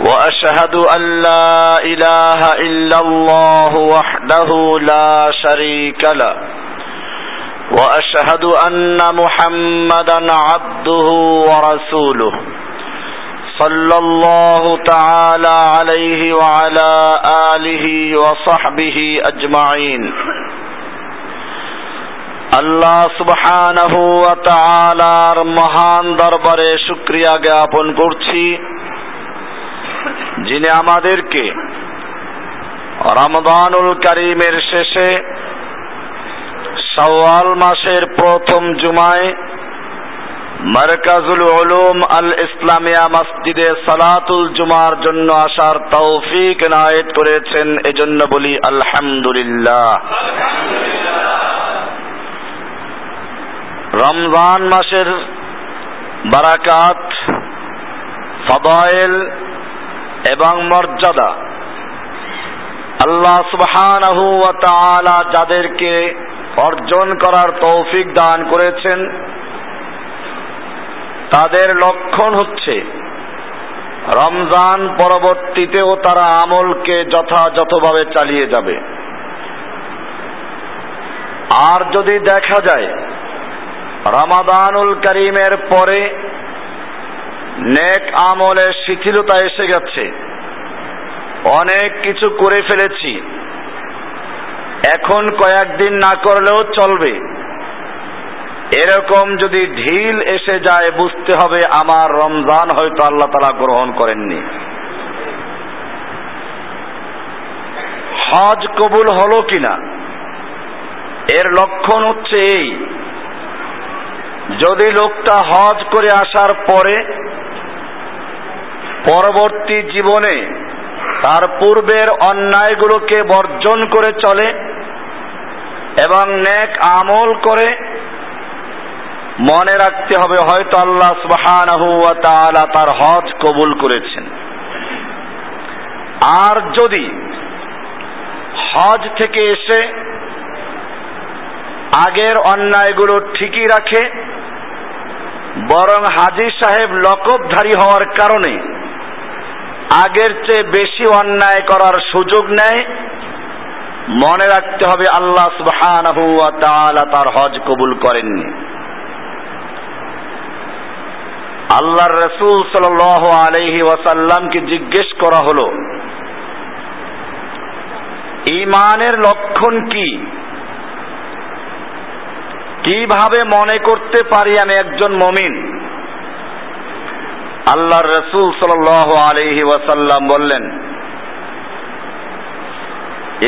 واشهد ان لا اله الا الله وحده لا شريك له واشهد ان محمدا عبده ورسوله صلى الله تعالى عليه وعلى اله وصحبه اجمعين আল্লাহ সুবহানাহু ওয়া তাআলার মহান দরবারে শুকরিয়া জ্ঞাপন করছি যিনি আমাদেরকে রমদানুল করিমের শেষে সওয়াল মাসের প্রথম জুমায় মারকাজুল উলুম আল ইসলামিয়া মসজিদে সালাতুল জুমার জন্য আসার তৌফিক নায়েত করেছেন, এজন্য বলি আলহামদুলিল্লাহ। রমজান মাসের বারাকাত, ফদায়েল এবং মর্যাদা। আল্লাহ সুবহানাহু যাদেরকে অর্জন করার তৌফিক দান করেছেন, তাদের লক্ষণ হচ্ছে রমজান পরবর্তীতেও তারা আমলকে যথাযথভাবে চালিয়ে যাবে। আর যদি দেখা যায়, রমাদানুল করিমের পরে নেক আমলের শিথিলতা এসে গেছে। অনেক কিছু করে ফেলেছি। এখন কয়েকদিন না করলেও চলবে। এরকম যদি ঢিল এসে যায়, বুঝতে হবে আমার রমজান হয়তো আল্লাহ তালা গ্রহণ করেননি। হজ কবুল হলো কিনা? এর লক্ষণ হচ্ছে এই। যদি লোকটা হজ করে আসার পরে পরবর্তী জীবনে তার পূর্বের অন্যায়গুলোকে বর্জন করে চলে এবং নেক আমল করে মনে রাখতে হবে, হয়তো আল্লাহ তাআলা তার হজ কবুল করেছেন। আর যদি হজ থেকে এসে আগের অন্যায়গুলো ঠিকই রাখে, বরং হাজি সাহেব লকবধারী হওয়ার কারণে আগের চেয়ে বেশি অন্যায় করার সুযোগ নেয় মনে রাখতে হবে আল্লাহ সুবহানাহু ওয়া তাআলা তার হজ কবুল করেননি। আল্লাহর রসুল সাল্লাল্লাহু আলাইহি ওয়াসাল্লামকে জিজ্ঞেস করা হলো ইমানের লক্ষণ কি? কীভাবে মনে করতে পারি আমি একজন মমিন? আল্লাহর রসুল সাল আলহি ওয়াসাল্লাম বললেন,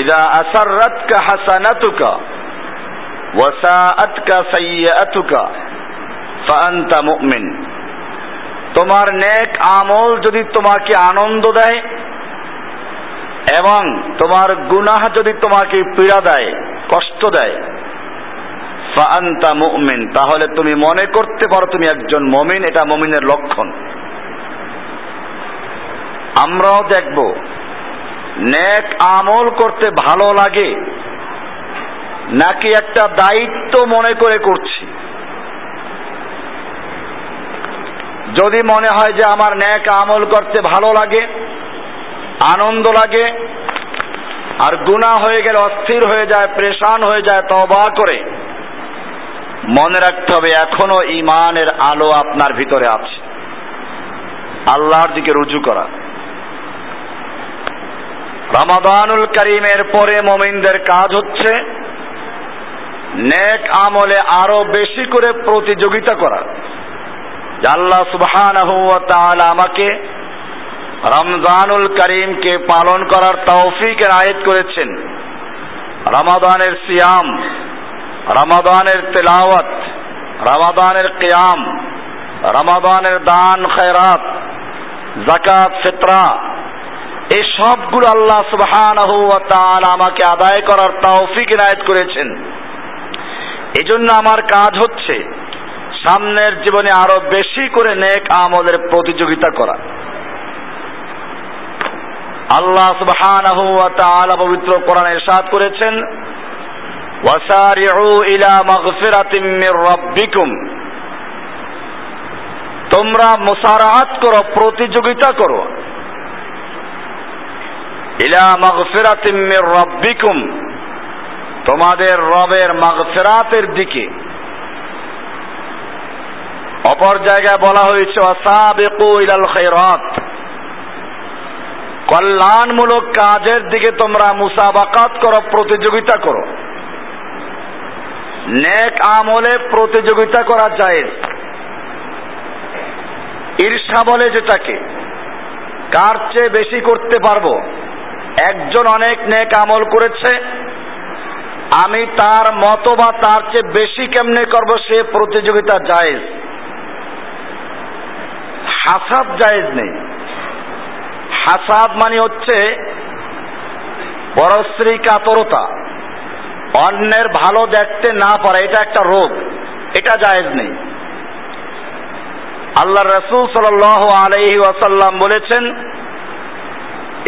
ইদা আসাররাতকা হাসানাতুকা ওয়াসাআতকা সাইয়্যাতুকা ফাআনতা মুমিন। তোমার নেক আমল যদি তোমাকে আনন্দ দেয় এবং তোমার গুনাহ যদি তোমাকে পীড়া দেয়, কষ্ট দেয়, ফাআন্তা মুমিন, তাহলে তুমি মনে করতে পারো তুমি একজন মমিন, এটা মমিনের লক্ষণ। আমরাও দেখব। নেক আমল করতে ভালো লাগে, নাকি একটা দায়িত্ব মনে করে করছি? যদি মনে হয় যে আমার ন্যাক আমল করতে ভালো লাগে, আনন্দ লাগে, আর গুণা হয়ে গেলে অস্থির হয়ে যায়, প্রেশান হয়ে যায় তবা করে, মনে রাখতে হবে এখনও ইমানের আলো আপনার ভিতরে আছে। আল্লাহর দিকে রুজু করা। রমাদানুল করিমের পরে মোমিনদের কাজ হচ্ছে নেক আমলে আরও বেশি করে প্রতিযোগিতা করা। আল্লাহ সুবহান আমাকে রমজানুল করিমকে পালন করার তৌফিক আয়াত করেছেন। রমাদানের সিয়াম, রমাদানের তেলাওয়াত, রমাদানের কিয়াম, রমাদানের দান, খয়রাত জাকাত ফিতরা এই সবগুলো আল্লাহ তাআলা আমাকে আদায় করার তৌফিক ইনায়েত করেছেন। এজন্য আমার কাজ হচ্ছে সামনের জীবনে আরও বেশি করে নেক আমলের প্রতিযোগিতা করা। আল্লাহ তাআলা পবিত্র কোরআনে ইরশাদ করেছেন, ওয়াসারিউ ইলা মাগফিরাতিম মির রাব্বিকুম। তোমরা মুসারাহাত করো, প্রতিযোগিতা করো। ইলা মাগফিরাতিম মির রাব্বিকুম, তোমাদের রবের মাগফিরাতের দিকে। অপর জায়গায় বলা হয়েছে অসাবেকু ইলাল খায়রাত। কল্যাণমূলক কাজের দিকে তোমরা মুসাবাকাত করো, প্রতিযোগিতা করো। নেক আমলে প্রতিযোগিতা করা যায় ঈর্ষা বলে যেটাকে, কার চেয়ে বেশি করতে পারব? একজন অনেক নেক আমল করেছে। আমি তার মতো বা তার চেয়ে বেশি কেমনে করব সে প্রতিযোগিতা জায়েজ? হাসাদ জায়েজ নেই। হাসাদ মানে হচ্ছে পরশ্রী কাতরতা। অন্যের ভালো দেখতে না পারা, এটা একটা রোগ, এটা জায়েজ নেই। আল্লাহ রসুল সাল আলহি ওয়াসাল্লাম বলেছেন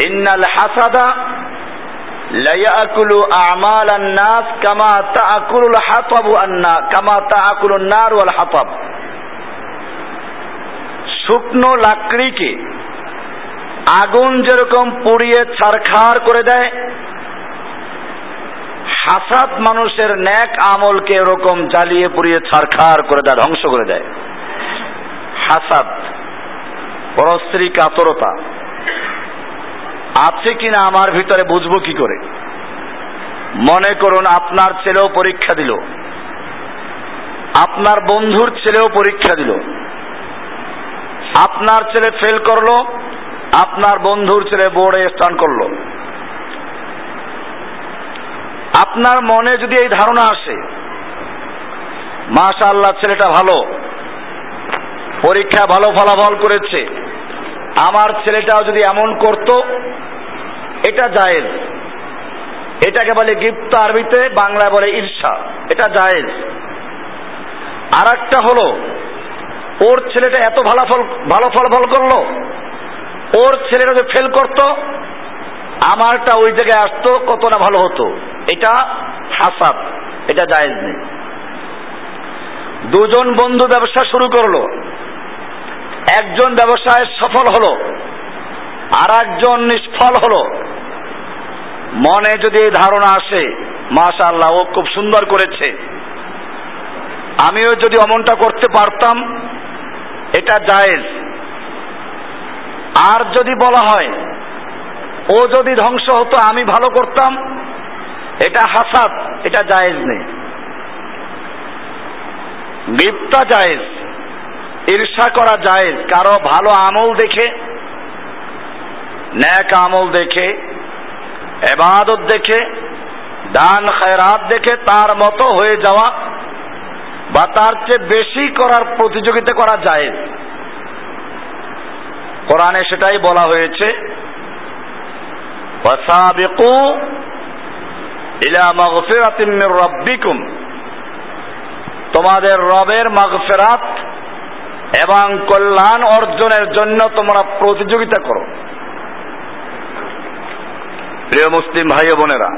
ইন্নাল হাসাদা লায়াকুলু আমাল আন্নাস কামা হাতাবু কামা নার ওয়াল হাতাব। শুকনো লাকড়িকে আগুন যেরকম পুড়িয়ে ছারখার করে দেয়, হাসাদ মানুষের ন্যাক আমলকে এরকম জ্বালিয়ে পুড়িয়ে ছারখার করে দেয়, ধ্বংস করে দেয়। হাসাদ, পরস্ত্রী কাতরতা আছে কিনা আমার ভিতরে বুঝব কি করে? মনে করুন, আপনার ছেলেও পরীক্ষা দিল। আপনার বন্ধুর ছেলেও পরীক্ষা দিল। আপনার ছেলে ফেল করল, আপনার বন্ধুর ছেলে বোর্ডে স্থান করল। আপনার মনে যদি এই ধারণা আসে মাশা আল্লাহ ছেলেটা ভালো, পরীক্ষা ভালো ফলাফল করেছে, আমার ছেলেটাও যদি এমন করত এটা জায়েজ। এটাকে বলে গিপ্ত আরবিতে, বাংলায় বলে ঈর্ষা। এটা জায়েজ। আর একটা হলো, ওর ছেলেটা এত ভালো ফল ভালো ফল ফল করল, ওর ছেলেটা যদি ফেল করতো, আমারটা ওই জায়গায় আসতো কত না ভালো হতো। এটা হাসাব এটা জায়েজ নেই। দুজন বন্ধু ব্যবসা শুরু করল। একজন ব্যবসায় সফল হলো। আর একজন নিষ্ফল হলো। মনে যদি এই ধারণা আসে মাশা আল্লাহ ও খুব সুন্দর করেছে। আমিও যদি অমনটা করতে পারতাম, এটা জায়েজ। আর যদি বলা হয়, ও যদি ধ্বংস হতো, আমি ভালো করতাম, এটা হাসাদ, এটা জায়েজ নেই। গিপ্তা জায়েজ, ঈর্ষা করা জায়েজ, কারও ভালো আমল দেখে ন্যাক আমল দেখে, এবাদত দেখে, দান খায়রাত দেখে তার মতো হয়ে যাওয়া বা তার চেয়ে বেশি করার প্রতিযোগিতা করা যায় কোরআনে সেটাই বলা হয়েছে, ওয়াসাবিকু ইলা মাগফিরাতিম মির রাব্বিকুম। তোমাদের রবের মাগফিরাত এবং কল্যাণ অর্জনের জন্য তোমরা প্রতিযোগিতা করো। প্রিয় মুসলিম ভাই বোনেরা,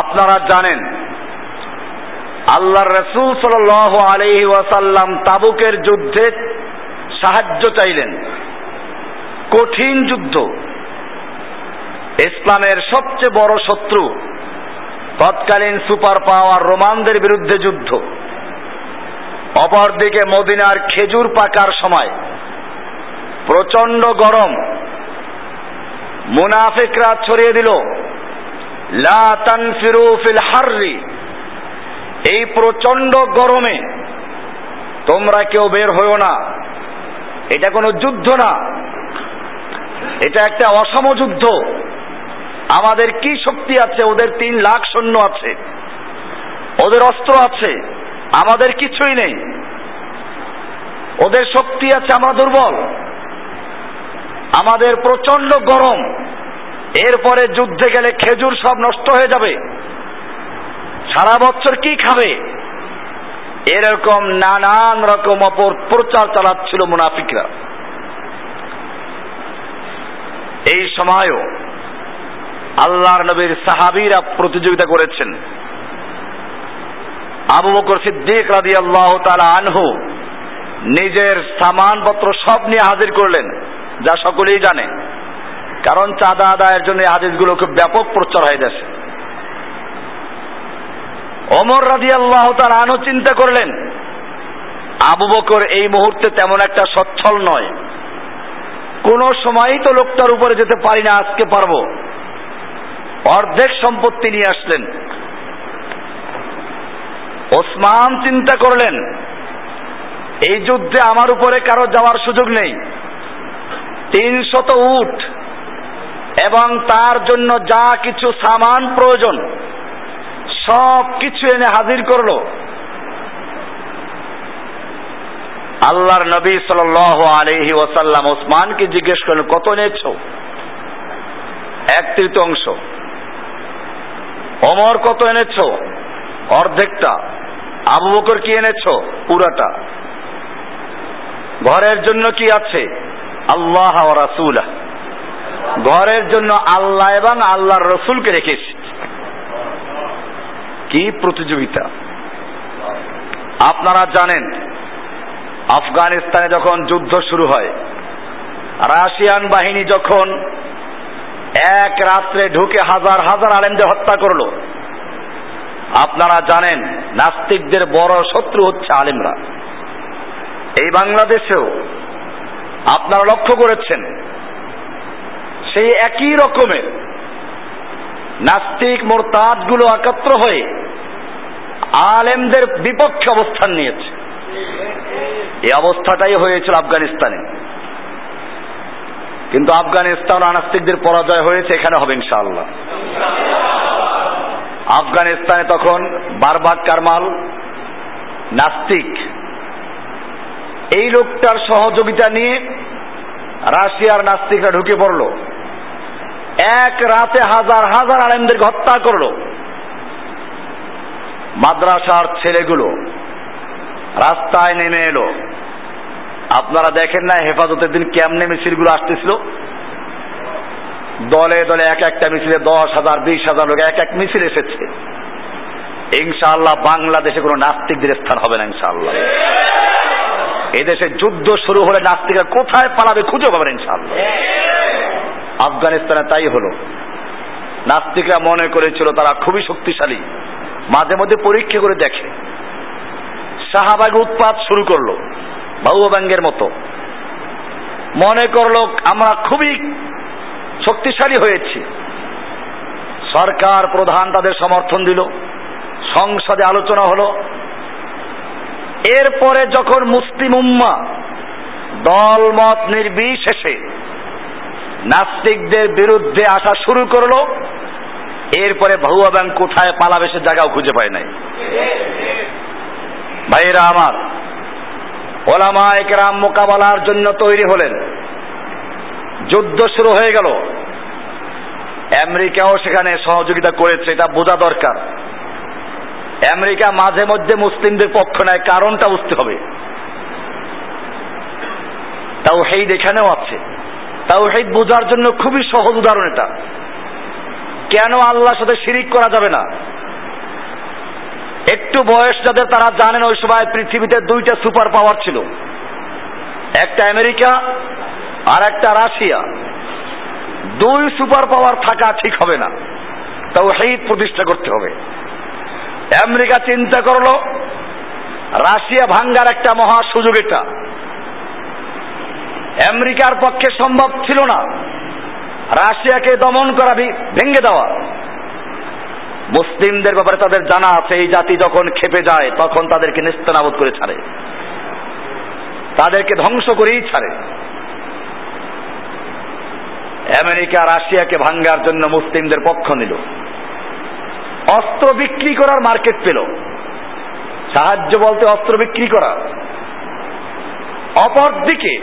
আপনারা জানেন আল্লাহ রসুল সাল আলহি ওয়াসাল্লাম তাবুকের যুদ্ধে সাহায্য চাইলেন। কঠিন যুদ্ধ। ইসলামের সবচেয়ে বড় শত্রু তৎকালীন সুপার পাওয়ার রোমানদের বিরুদ্ধে যুদ্ধ। অপরদিকে মদিনার খেজুর পাকার সময় প্রচণ্ড গরম মুনাফিকরা ছড়িয়ে দিল। লা হাররি। এই প্রচণ্ড গরমে তোমরা কেউ বের হইও না। এটা কোনো যুদ্ধ না। এটা একটা অসম যুদ্ধ। আমাদের কি শক্তি আছে? ওদের তিন লাখ সৈন্য আছে। ওদের অস্ত্র আছে। আমাদের কিছুই নেই। ওদের শক্তি আছে আমরা দুর্বল। আমাদের প্রচণ্ড গরম। এরপরে যুদ্ধে গেলে খেজুর সব নষ্ট হয়ে যাবে। সারা বছর কি খাবে? এরকম নানান রকম অপর প্রচার চালাচ্ছিল মুনাফিকরা। এই সময়ও আল্লাহর নবীর সাহাবিরা প্রতিযোগিতা করেছেন। আবু বকর সিদ্দিক রাদি আল্লাহ তালা আনহু নিজের সামানপত্র সব নিয়ে হাজির করলেন। যা সকলেই জানে। কারণ চাঁদা আদায়ের জন্য হাদিসগুলো খুব ব্যাপক প্রচার হয়ে গেছে। অমর রাজি আল্লাহ তার আনু চিন্তা করলেন, আবু বকর এই মুহূর্তে তেমন একটা সচ্ছল নয়। কোন সময়ই তো লোকটার উপরে যেতে পারি না, আজকে পারব। অর্ধেক সম্পত্তি নিয়ে আসলেন। ওসমান চিন্তা করলেন, এই যুদ্ধে আমার উপরে কারও যাওয়ার সুযোগ নেই। তিনশত উঠ এবং তার জন্য যা কিছু সামান প্রয়োজন, সব কিছু এনে হাজির করল। আল্লাহর নবী সাল আলহি ওসাল্লাম ওসমানকে জিজ্ঞেস করলেন, কত এনেছ এক তৃতীয়াংশ। অমর কত এনেছ? অর্ধেকটা। আবু বকর, কি এনেছ? পুরাটা। ঘরের জন্য কি আছে? আল্লাহ রাসুল ঘরের জন্য আল্লাহ এবং আল্লাহর রসুলকে রেখেছি। কি প্রতিযোগিতা? আপনারা জানেন, আফগানিস্তানে যখন যুদ্ধ শুরু হয়, রাশিয়ান বাহিনী যখন এক রাত্রে ঢুকে হাজার হাজার আলেমদের হত্যা করল, আপনারা জানেন, নাস্তিকদের বড় শত্রু হচ্ছে আলেমরা। এই বাংলাদেশেও আপনারা লক্ষ্য করেছেন, সেই একই রকমের নাস্তিক মোরতাদগুলো একত্র হয়ে আলেমদের বিপক্ষে অবস্থান নিয়েছে। এই অবস্থাটাই হয়েছিল আফগানিস্তানে। কিন্তু আফগানিস্তান আনাস্তিকদের পরাজয় হয়েছে, এখানে হবে ইনশাআল্লাহ। আফগানিস্তানে তখন বারবাক কারমাল নাস্তিক এই লোকটার সহযোগিতা নিয়ে রাশিয়ার নাস্তিকরা ঢুকে পড়ল। এক রাতে হাজার হাজার আলেমদেরকে হত্যা করল। মাদ্রাসার ছেলেগুলো রাস্তায় নেমে এলো। আপনারা দেখেন না হেফাজতের দিন কেমনে মিছিলগুলো আসতেছিল? দলে দলে এক একটা মিছিলে দশ হাজার, বিশ হাজার লোক এক এক মিছিল এসেছে। ইনশাআল্লাহ বাংলাদেশে কোনো নাস্তিকদের স্থান হবে না ইনশাআল্লাহ। এদেশে যুদ্ধ শুরু হলে নাস্তিকরা কোথায় পালাবে খুঁজে পাবেন ইনশাআল্লাহ। আফগানিস্তানে তাই হলো। নাস্তিকরা মনে করেছিল তারা খুবই শক্তিশালী। মাঝে মধ্যে পরীক্ষা করে দেখে। শাহবাগ উৎপাত শুরু করল বাহুব্যাঙ্গের মতো। মনে করল আমরা খুবই শক্তিশালী হয়েছি। সরকার প্রধান তাদের সমর্থন দিল। সংসদে আলোচনা হলো। এরপরে যখন মুসলিম উম্মা দলমত নির্বিশেষে নাস্তিকদের বিরুদ্ধে আসা শুরু করল, এরপরে ভাহুয়া ব্যাংক কোথায় পালাবে সে জায়গাও খুঁজে পায় নাই। ভাইরা আমার, ওলামা একরাম মোকাবেলার জন্য তৈরি হলেন। যুদ্ধ শুরু হয়ে গেল। আমেরিকাও সেখানে সহযোগিতা করেছে, এটা বোঝা দরকার। আমেরিকা মাঝে মধ্যে মুসলিমদের পক্ষ নেয়, কারণটা বুঝতে হবে। তাও হেইদ এখানেও আছে। তাও হেইদ বোঝার জন্য খুবই সহজ উদাহরণ এটা। কেন আল্লাহর সাথে শিরিক করা যাবে না? একটু বয়স যাদের তারা জানেন, ওই সময় পৃথিবীতে দুইটা সুপার পাওয়ার ছিল। একটা আমেরিকা আর একটা রাশিয়া। দুই সুপার পাওয়ার থাকা ঠিক হবে না। তাও হেইদ প্রতিষ্ঠা করতে হবে। আমেরিকা চিন্তা করল, রাশিয়া ভাঙ্গার একটা মহা সুযোগ এটা। আমেরিকার পক্ষে সম্ভব ছিল না। রাশিয়াকে দমন করা ভেঙে দেওয়া। মুসলিমদের ব্যাপারে তাদের জানা আছে, এই জাতি যখন খেপে যায়, তখন তাদেরকে নিস্তানাবোধ করে ছাড়ে। তাদেরকে ধ্বংস করেই ছাড়ে। আমেরিকা রাশিয়াকে ভাঙ্গার জন্য মুসলিমদের পক্ষ নিল। অস্ত্র বিক্রি করার মার্কেট পেল। সাহায্য বলতে অস্ত্র বিক্রি করা। অপরদিকে,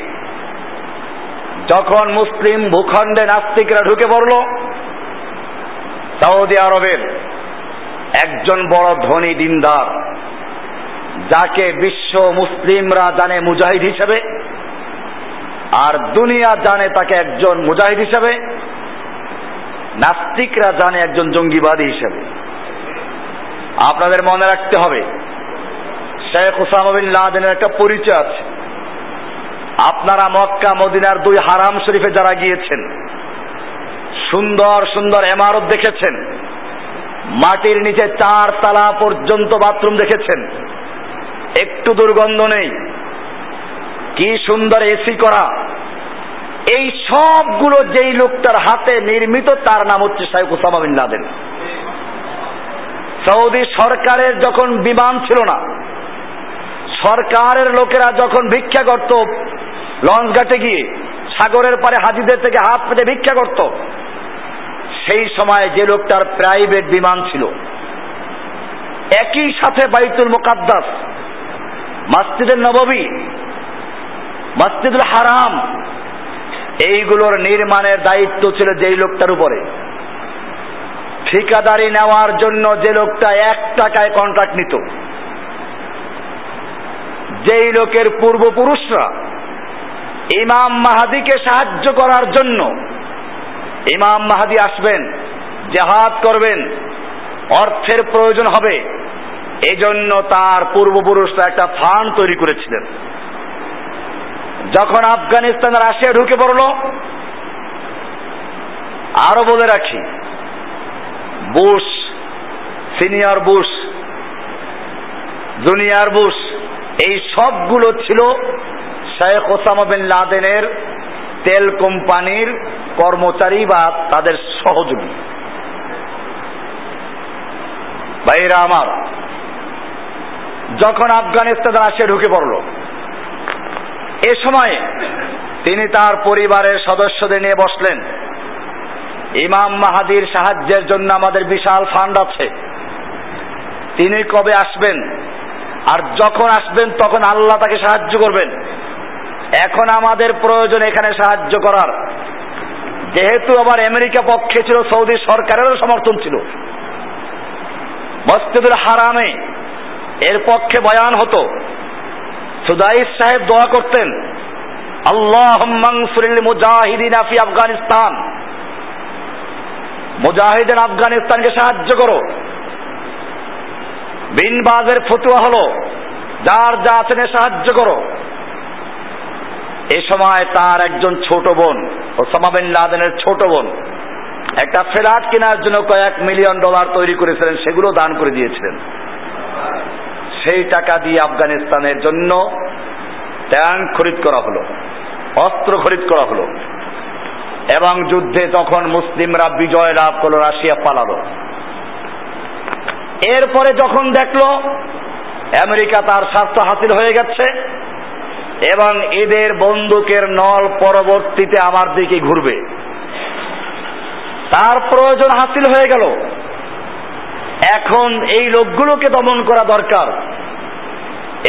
যখন মুসলিম ভূখণ্ডে নাস্তিকরা ঢুকে পড়ল, সৌদি আরবের একজন বড় ধনী দিনদার, যাকে বিশ্ব মুসলিমরা জানে মুজাহিদ হিসেবে, আর দুনিয়া জানে তাকে একজন মুজাহিদ হিসেবে, নাস্তিকরা জানে একজন জঙ্গিবাদী হিসেবে। আপনাদের মনে রাখতে হবে, শেখ হুসাম লাদেনের একটা পরিচয় আছে। আপনারা মক্কা, মদিনার দুই হারাম শরীফে যারা গিয়েছেন, সুন্দর সুন্দর এমারত দেখেছেন, মাটির নিচে চার তালা পর্যন্ত বাথরুম দেখেছেন, একটু দুর্গন্ধ নেই, কি সুন্দর এসি করা। এই সবগুলো যেই লোকটার হাতে নির্মিত, তার নাম হচ্ছে Sheikh Osama bin Laden. Saudi সরকারের যখন বিমান ছিল না, সরকারের লোকেরা যখন ভিক্ষা করত, লঞ্চ ঘাটে গিয়ে সাগরের পারে হাজিদের থেকে হাত পেতে ভিক্ষা করত, সেই সময় যে লোকটার প্রাইভেট বিমান ছিল, একই সাথে বাইতুল মোকাদ্দাস মসজিদের নববী, মসজিদুল হারাম, এইগুলোর নির্মাণের দায়িত্ব ছিল যেই লোকটার উপরে। ঠিকাদারি নেওয়ার জন্য যে লোকটা এক টাকায় কন্ট্রাক্ট নিত, যেই লোকের পূর্বপুরুষরা ইমাম মাহাদিকে সাহায্য করার জন্য, ইমাম মাহাদি আসবেন, জেহাদ করবেন, অর্থের প্রয়োজন হবে, এজন্য তার পূর্বপুরুষরা একটা ফান্ড তৈরি করেছিলেন। যখন আফগানিস্তান রাশিয়া ঢুকে পড়ল, আরও বলে রাখি Bush, senior Bush, junior Bush, এই সবগুলো ছিল শেখ ওসামা বিন লাদেনের তেল কোম্পানির কর্মচারী বা তাদের সহযোগী। ভাইরা আমার, যখন আফগানিস্তান রাশিয়া ঢুকে পড়ল, এ সময়ে তিনি তার পরিবারের সদস্যদের নিয়ে বসলেন। ইমাম মাহাদির সাহায্যের জন্য আমাদের বিশাল ফান্ড আছে। তিনি কবে আসবেন? আর যখন আসবেন, তখন আল্লাহ তাকে সাহায্য করবেন। এখন আমাদের প্রয়োজন এখানে সাহায্য করার। যেহেতু আবার আমেরিকা পক্ষে ছিল, সৌদি সরকারেরও সমর্থন ছিল। মসজিদুল হারামে এর পক্ষে বয়ান হতো, সুদাইস সাহেব দোয়া করতেন আল্লাহ মুজাহিদিন আফি আফগানিস্তান। মুজাহিদিন আফগানিস্তানকে সাহায্য করো। বিনবাজের ফতুয়া হলো, যার যা আছেন সাহায্য করো। এ সময় তার একজন ছোট বোন, ওসামা বিন লাদেনের ছোট বোন, একটা ফ্ল্যাট কেনার জন্য কয়েক মিলিয়ন ডলার তৈরি করেছিলেন, সেগুলো দান করে দিয়েছিলেন। সেই টাকা দিয়ে আফগানিস্তানের জন্য ট্যাঙ্ক খরিদ করা হলো, অস্ত্র খরিদ করা হলো। এবং যুদ্ধে তখন মুসলিমরা বিজয় লাভ করল, রাশিয়া পালালো। এরপরে যখন দেখল, আমেরিকা তার স্বার্থ হাসিল হয়ে গেছে এবং এদের বন্দুকের নল পরবর্তীতে আমার দিকে ঘুরবে। তার প্রয়োজন হাসিল হয়ে গেল। এখন এই লোকগুলোকে দমন করা দরকার।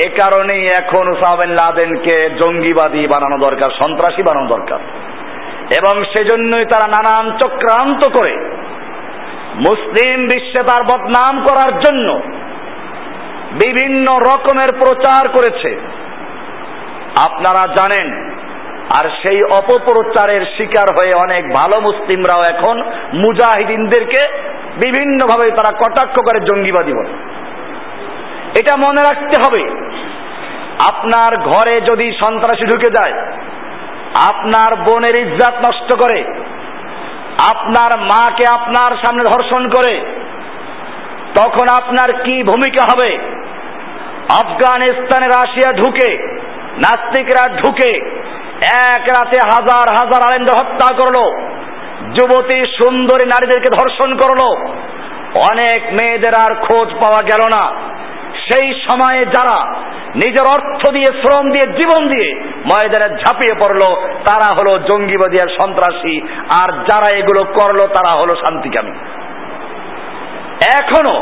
এ কারণেই এখন উসাবেন লাদেনকে জঙ্গিবাদী বানানো দরকার, সন্ত্রাসী বানানো দরকার। এবং সেজন্যই তারা নানান চক্রান্ত করে। মুসলিম বিশ্বে তার বদনাম করার জন্য বিভিন্ন রকমের প্রচার করেছে। আপনারা জানেন, আর সেই অপপ্রচারের শিকার হয়ে অনেক ভালো মুসলিমরাও এখন মুজাহিদিনদেরকে বিভিন্নভাবে তারা কটাক্ষ করে জঙ্গিবাদী বলে। এটা মনে রাখতে হবে, আপনার ঘরে যদি সন্ত্রাসী ঢুকে যায় আপনার বোনের ইজ্জাত নষ্ট করে, আপনার মাকে আপনার সামনে ধর্ষণ করে, তখন আপনার কি ভূমিকা হবে? আফগানিস্তানে রাশিয়া ঢুকে, নাস্তিকরা ঢুকে, এক রাতে হাজার হাজার আলেমদের হত্যা করল, যুবতী সুন্দরী নারীদেরকে ধর্ষণ করল, অনেক মেয়েদের আর খোঁজ পাওয়া গেল না। সেই সময়ে যারা নিজের অর্থ দিয়ে, শ্রম দিয়ে, জীবন দিয়ে ময়দানে ঝাঁপিয়ে পড়ল, তারা হলো জঙ্গিবাদী আর সন্ত্রাসী। আর যারা এগুলো করল, তারা হলো শান্তিকামী। এখনও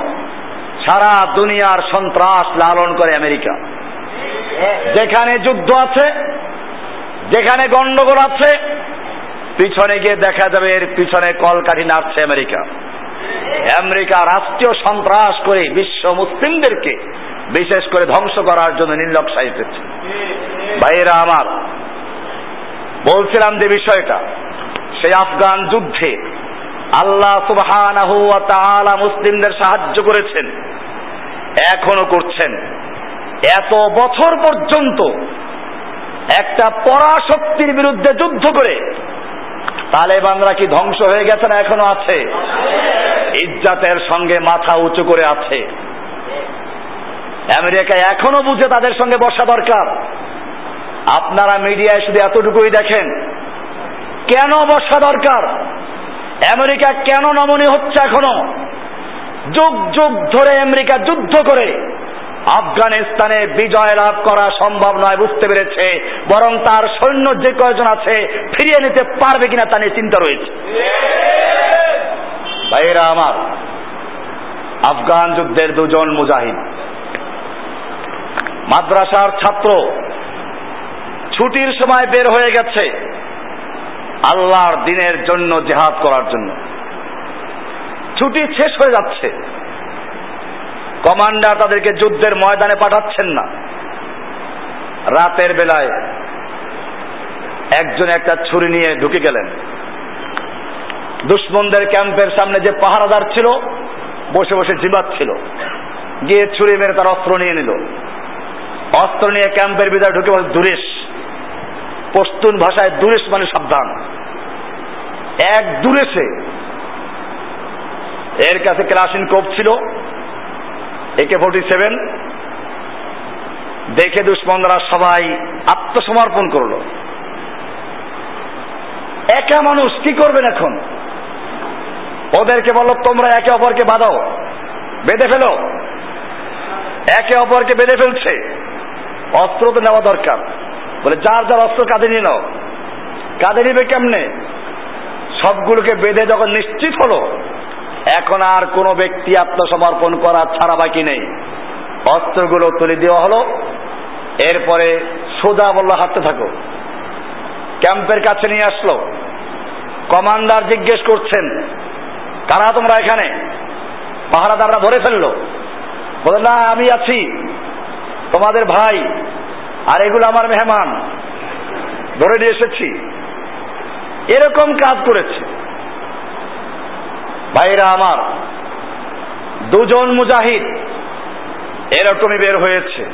সারা দুনিয়ার সন্ত্রাস লালন করে আমেরিকা। যেখানে যুদ্ধ আছে, যেখানে গন্ডগোল আছে, পিছনে গিয়ে দেখা যাবে এর পিছনে কলকাঠি নাড়ছে আমেরিকা। আমেরিকা রাষ্ট্রীয় সন্ত্রাস করে বিশ্ব মুসলিমদেরকে বিশেষ করে ধ্বংস করার জন্য নির্লক সাহিত্যেছে ভাইয়েরা আমার, বলছিলাম যে বিষয়টা, সেই আফগান যুদ্ধে আল্লাহ তাআলা মুসলিমদের সাহায্য করেছেন, এখনও করছেন। এত বছর পর্যন্ত একটা পরাশক্তির বিরুদ্ধে যুদ্ধ করে তালেবানরা কি ধ্বংস হয়ে গেছে না এখনও আছে? ইজ্জাতের সঙ্গে মাথা উঁচু করে আছে। আমেরিকা এখনও বুঝে তাদের সঙ্গে বসা দরকার। আপনারা মিডিয়ায় শুধু এতটুকুই দেখেন। কেন বসা দরকার? আমেরিকা কেন নমনীয় হচ্ছে এখনও? যুগ যুগ ধরে আমেরিকা যুদ্ধ করে আফগানিস্তানে বিজয় লাভ করা সম্ভব নয়, বুঝতে পেরেছে। বরং তার সৈন্য যে কয়জন আছে, ফিরিয়ে নিতে পারবে কিনা তা নিয়ে চিন্তা রয়েছে। ভাইয়েরা আমার, আফগান যুদ্ধের দুজন মুজাহিদ। মাদ্রাসার ছাত্র, ছুটির সময় বের হয়ে গেছে আল্লাহর দিনের জন্য জেহাদ করার জন্য। ছুটি শেষ হয়ে যাচ্ছে। কমান্ডার তাদেরকে যুদ্ধের ময়দানে পাঠাচ্ছেন না। রাতের বেলায় একজন একটা ছুরি নিয়ে ঢুকে গেলেন। দুশ্মনদের ক্যাম্পের সামনে যে পাহারাদার ছিল, বসে বসে ছিল। গিয়ে ছুরি মেরে তার অস্ত্র নিয়ে নিল। অস্ত্র নিয়ে ক্যাম্পের ভিতরে ঢুকে বলে, দুরেশ। পশতুন ভাষায়, দুরেশ মানে সাবধান। এক দুরেশে এর কাছে ক্লাসিন কোপ ছিল। একে ফোর্টি সেভেন দেখে দুশ্মনরা সবাই আত্মসমর্পণ করল। একা মানুষ কি করবেন এখন? ওদেরকে বলল তোমরা একে অপরকে বাঁধাও, বেঁধে ফেলো। একে অপরকে বেঁধে ফেলছে। অস্ত্র তো নেওয়া দরকার। বলে, যার যার অস্ত্র কাঁধে নিয়ে নাও। কাঁধে নিবে কেমনে? সবগুলোকে বেঁধে যখন নিশ্চিত হলো এখন আর কোনো ব্যক্তি আত্মসমর্পণ করা ছাড়া বাকি নেই। অস্ত্রগুলো তুলে দেওয়া হলো। এরপরে সোজা বলল, হাঁটতে থাকো। ক্যাম্পের কাছে নিয়ে আসলো। কমান্ডার জিজ্ঞেস করছেন, কারা তোমরা এখানে? পাহারাদাররা ধরে ফেলল। বলে না, আমি আছি। তোমাদের ভাই আর এগুলো আমার মেহমান। ধরে নিয়ে এসেছি। এরকম কাজ করেছে। ভাইরা আমার, দুজন মুজাহিদ এরকমই বের হয়েছে।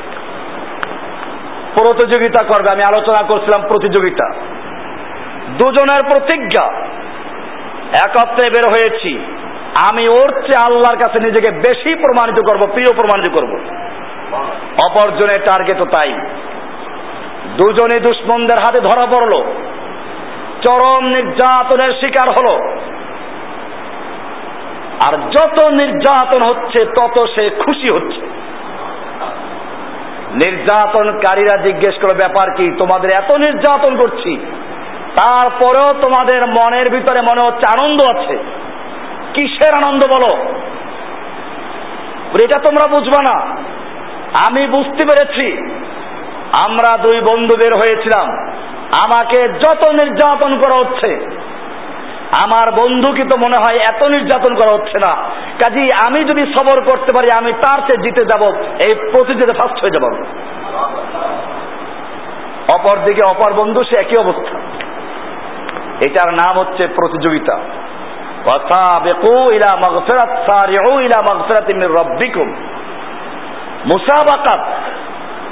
প্রতিযোগিতা করবে, আমি আলোচনা করছিলাম প্রতিযোগিতা। দুজনের প্রতিজ্ঞা একত্রে বের হয়েছি। আমি ওর চেয়ে আল্লাহর কাছে নিজেকে বেশি প্রমাণিত করব, প্রিয় প্রমাণিত করব। অপরজনের টার্গেটও তাই। দুজনে দুশ্মনদের হাতে ধরা পড়ল। চরম নির্যাতনের শিকার হলো। আর যত নির্যাতন হচ্ছে, তত সে খুশি হচ্ছে। নির্যাতনকারীরা জিজ্ঞেস করে, ব্যাপার কি? তোমাদের এত নির্যাতন করছি। তারপরেও তোমাদের মনের ভিতরে মনে হচ্ছে আনন্দ আছে। কিসের আনন্দ বলো? এটা তোমরা বুঝবা না। আমি বুঝতে পেরেছি। আমরা দুই বন্ধু বের হয়েছিলাম। আমাকে যত নির্যাতন করা হচ্ছে আমার বন্ধুকে তো মনে হয় এত নির্যাতন করা হচ্ছে না। কাজী আমি যদি সবর করতে পারি, আমি তার চেয়ে জিতে যাব, এই প্রতিযোগিতা ফার্স্ট হয়ে যাব। অপর দিকে অপর বন্ধু, সে একই অবস্থা। এটার নাম হচ্ছে প্রতিযোগিতা।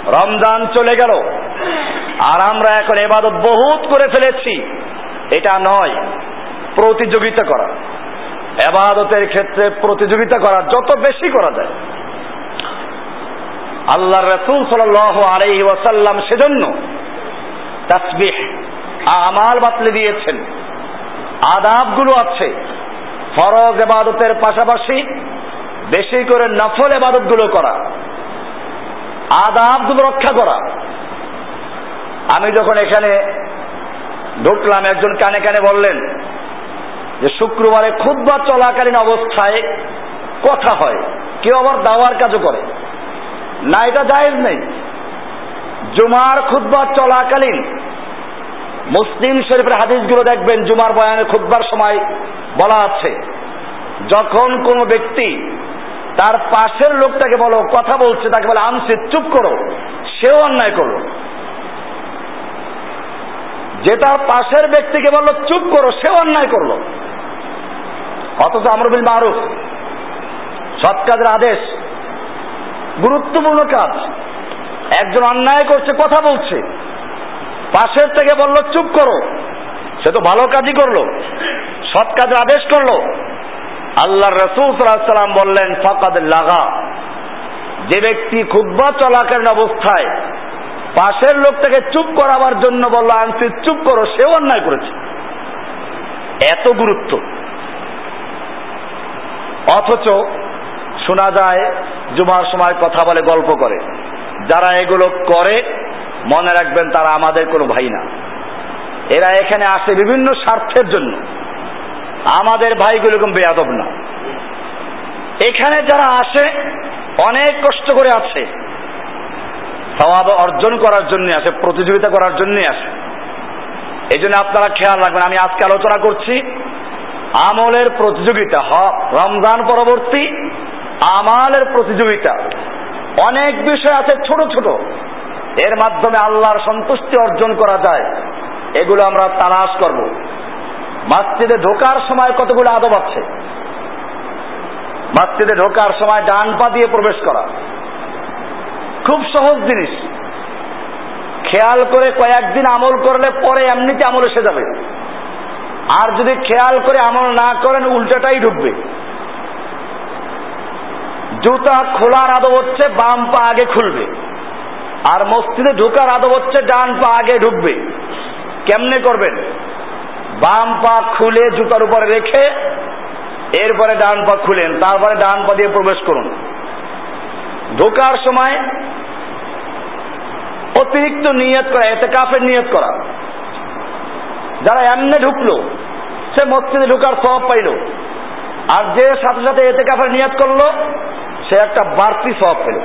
রমজান চলে গেল। আর আমরা এখন এবাদত বহুত করে ফেলেছি। এটা নয়। প্রতিযোগিতা করা। এবাদতের ক্ষেত্রে প্রতিযোগিতা করা যত বেশি করা যায়। আল্লাহ রসুল সাল আলহি ওয়াসাল্লাম সেজন্য তাসবিহ, আমাল বাতলে দিয়েছেন। আদাবগুলো আছে। ফরজ এবাদতের পাশাপাশি বেশি করে নফল এবাদতগুলো করা। আদাবগুলো রক্ষা করা। আমি যখন এখানে ঢুকলাম, একজন কানে কানে বললেন যে শুক্রবারে খুদ্া চলাকালীন অবস্থায় কথা হয়। কেউ আবার দাওয়ার কাজও করে। না, এটা জায়েজ নেই। জুমার খুদ্া চলাকালীন মুসলিম শরীফের হাদিসগুলো দেখবেন, জুমার বয়ানে খুববার সময় বলা আছে, যখন কোনো ব্যক্তি তার পাশের লোকটাকে বলো, কথা বলছে, তাকে বলে আমসি চুপ করো, সেও অন্যায় করল। যে তার পাশের ব্যক্তিকে বলল, চুপ করো, সেও অন্যায় করল। অথচ আমরবিল মারুফ, সৎ কাজের আদেশ, গুরুত্বপূর্ণ কাজ। একজন অন্যায় করছে, কথা বলছে। পাশের থেকে বলল, চুপ করো, সে তো ভালো কাজই করল, সৎ কাজের আদেশ করল। আল্লাহ রসুল সাল্লাম বললেন, ফকাদ লাগা। যে ব্যক্তি খুব্বা চলাকালীন অবস্থায় পাশের লোকটাকে চুপ করাবার জন্য বলল, আনসি, চুপ করো, সেও অন্যায় করেছে। এত গুরুত্ব। অথচ শোনা যায়, জুমার সময় কথা বলে, গল্প করে। যারা এগুলো করে, মনে রাখবেন তারা আমাদের কোনো ভাই না। এরা এখানে আসে বিভিন্ন স্বার্থের জন্য। আমাদের ভাইগুলো এরকম বেয়াদব না। এখানে যারা আসে, অনেক কষ্ট করে আছে সবাব অর্জন করার জন্য আসে, প্রতিযোগিতা করার জন্য আসে। এই জন্য আপনারা খেয়াল রাখবেন, আমি আজকে আলোচনা করছি আমলের প্রতিযোগিতা রমজান পরবর্তী আমালের প্রতিযোগিতা। অনেক বিষয় আছে ছোট ছোট। এর মাধ্যমে আল্লাহর সন্তুষ্টি অর্জন করা যায়। এগুলো আমরা তালাশ করব। মাসজিদে ঢোকার সময় কতগুলো আদব আছে? মাসজিদে ঢোকার সময় ডান পা দিয়ে প্রবেশ করা। খুব সহজ জিনিস। খেয়াল করে কয়েকদিন আমল করলে পরে এমনিতে আমল এসে যাবে। আর যদি খেয়াল করে আমল না করেন, উল্টাটাই ঢুকবে। জুতা খোলার আদব হচ্ছে বাম পা আগে খুলবে। আর মসজিদে ঢোকার আদব হচ্ছে ডান পা আগে ঢুকবে। কেমনে করবেন? বাম পা খুলে জুতার উপরে রেখে এরপরে ডান পা খুলেন, তারপরে ডান পা দিয়ে প্রবেশ করুন। ঢোকার সময় অতিরিক্ত নিয়ত করা এতে কাফের নিয়ত করা। যারা এমনি ঢুকলো সে মসজিদে ঢুকার সব পাইল। আর যে সাথে সাথে এতে কাফের নিয়ত করল, সে একটা বাড়তি সব পেল।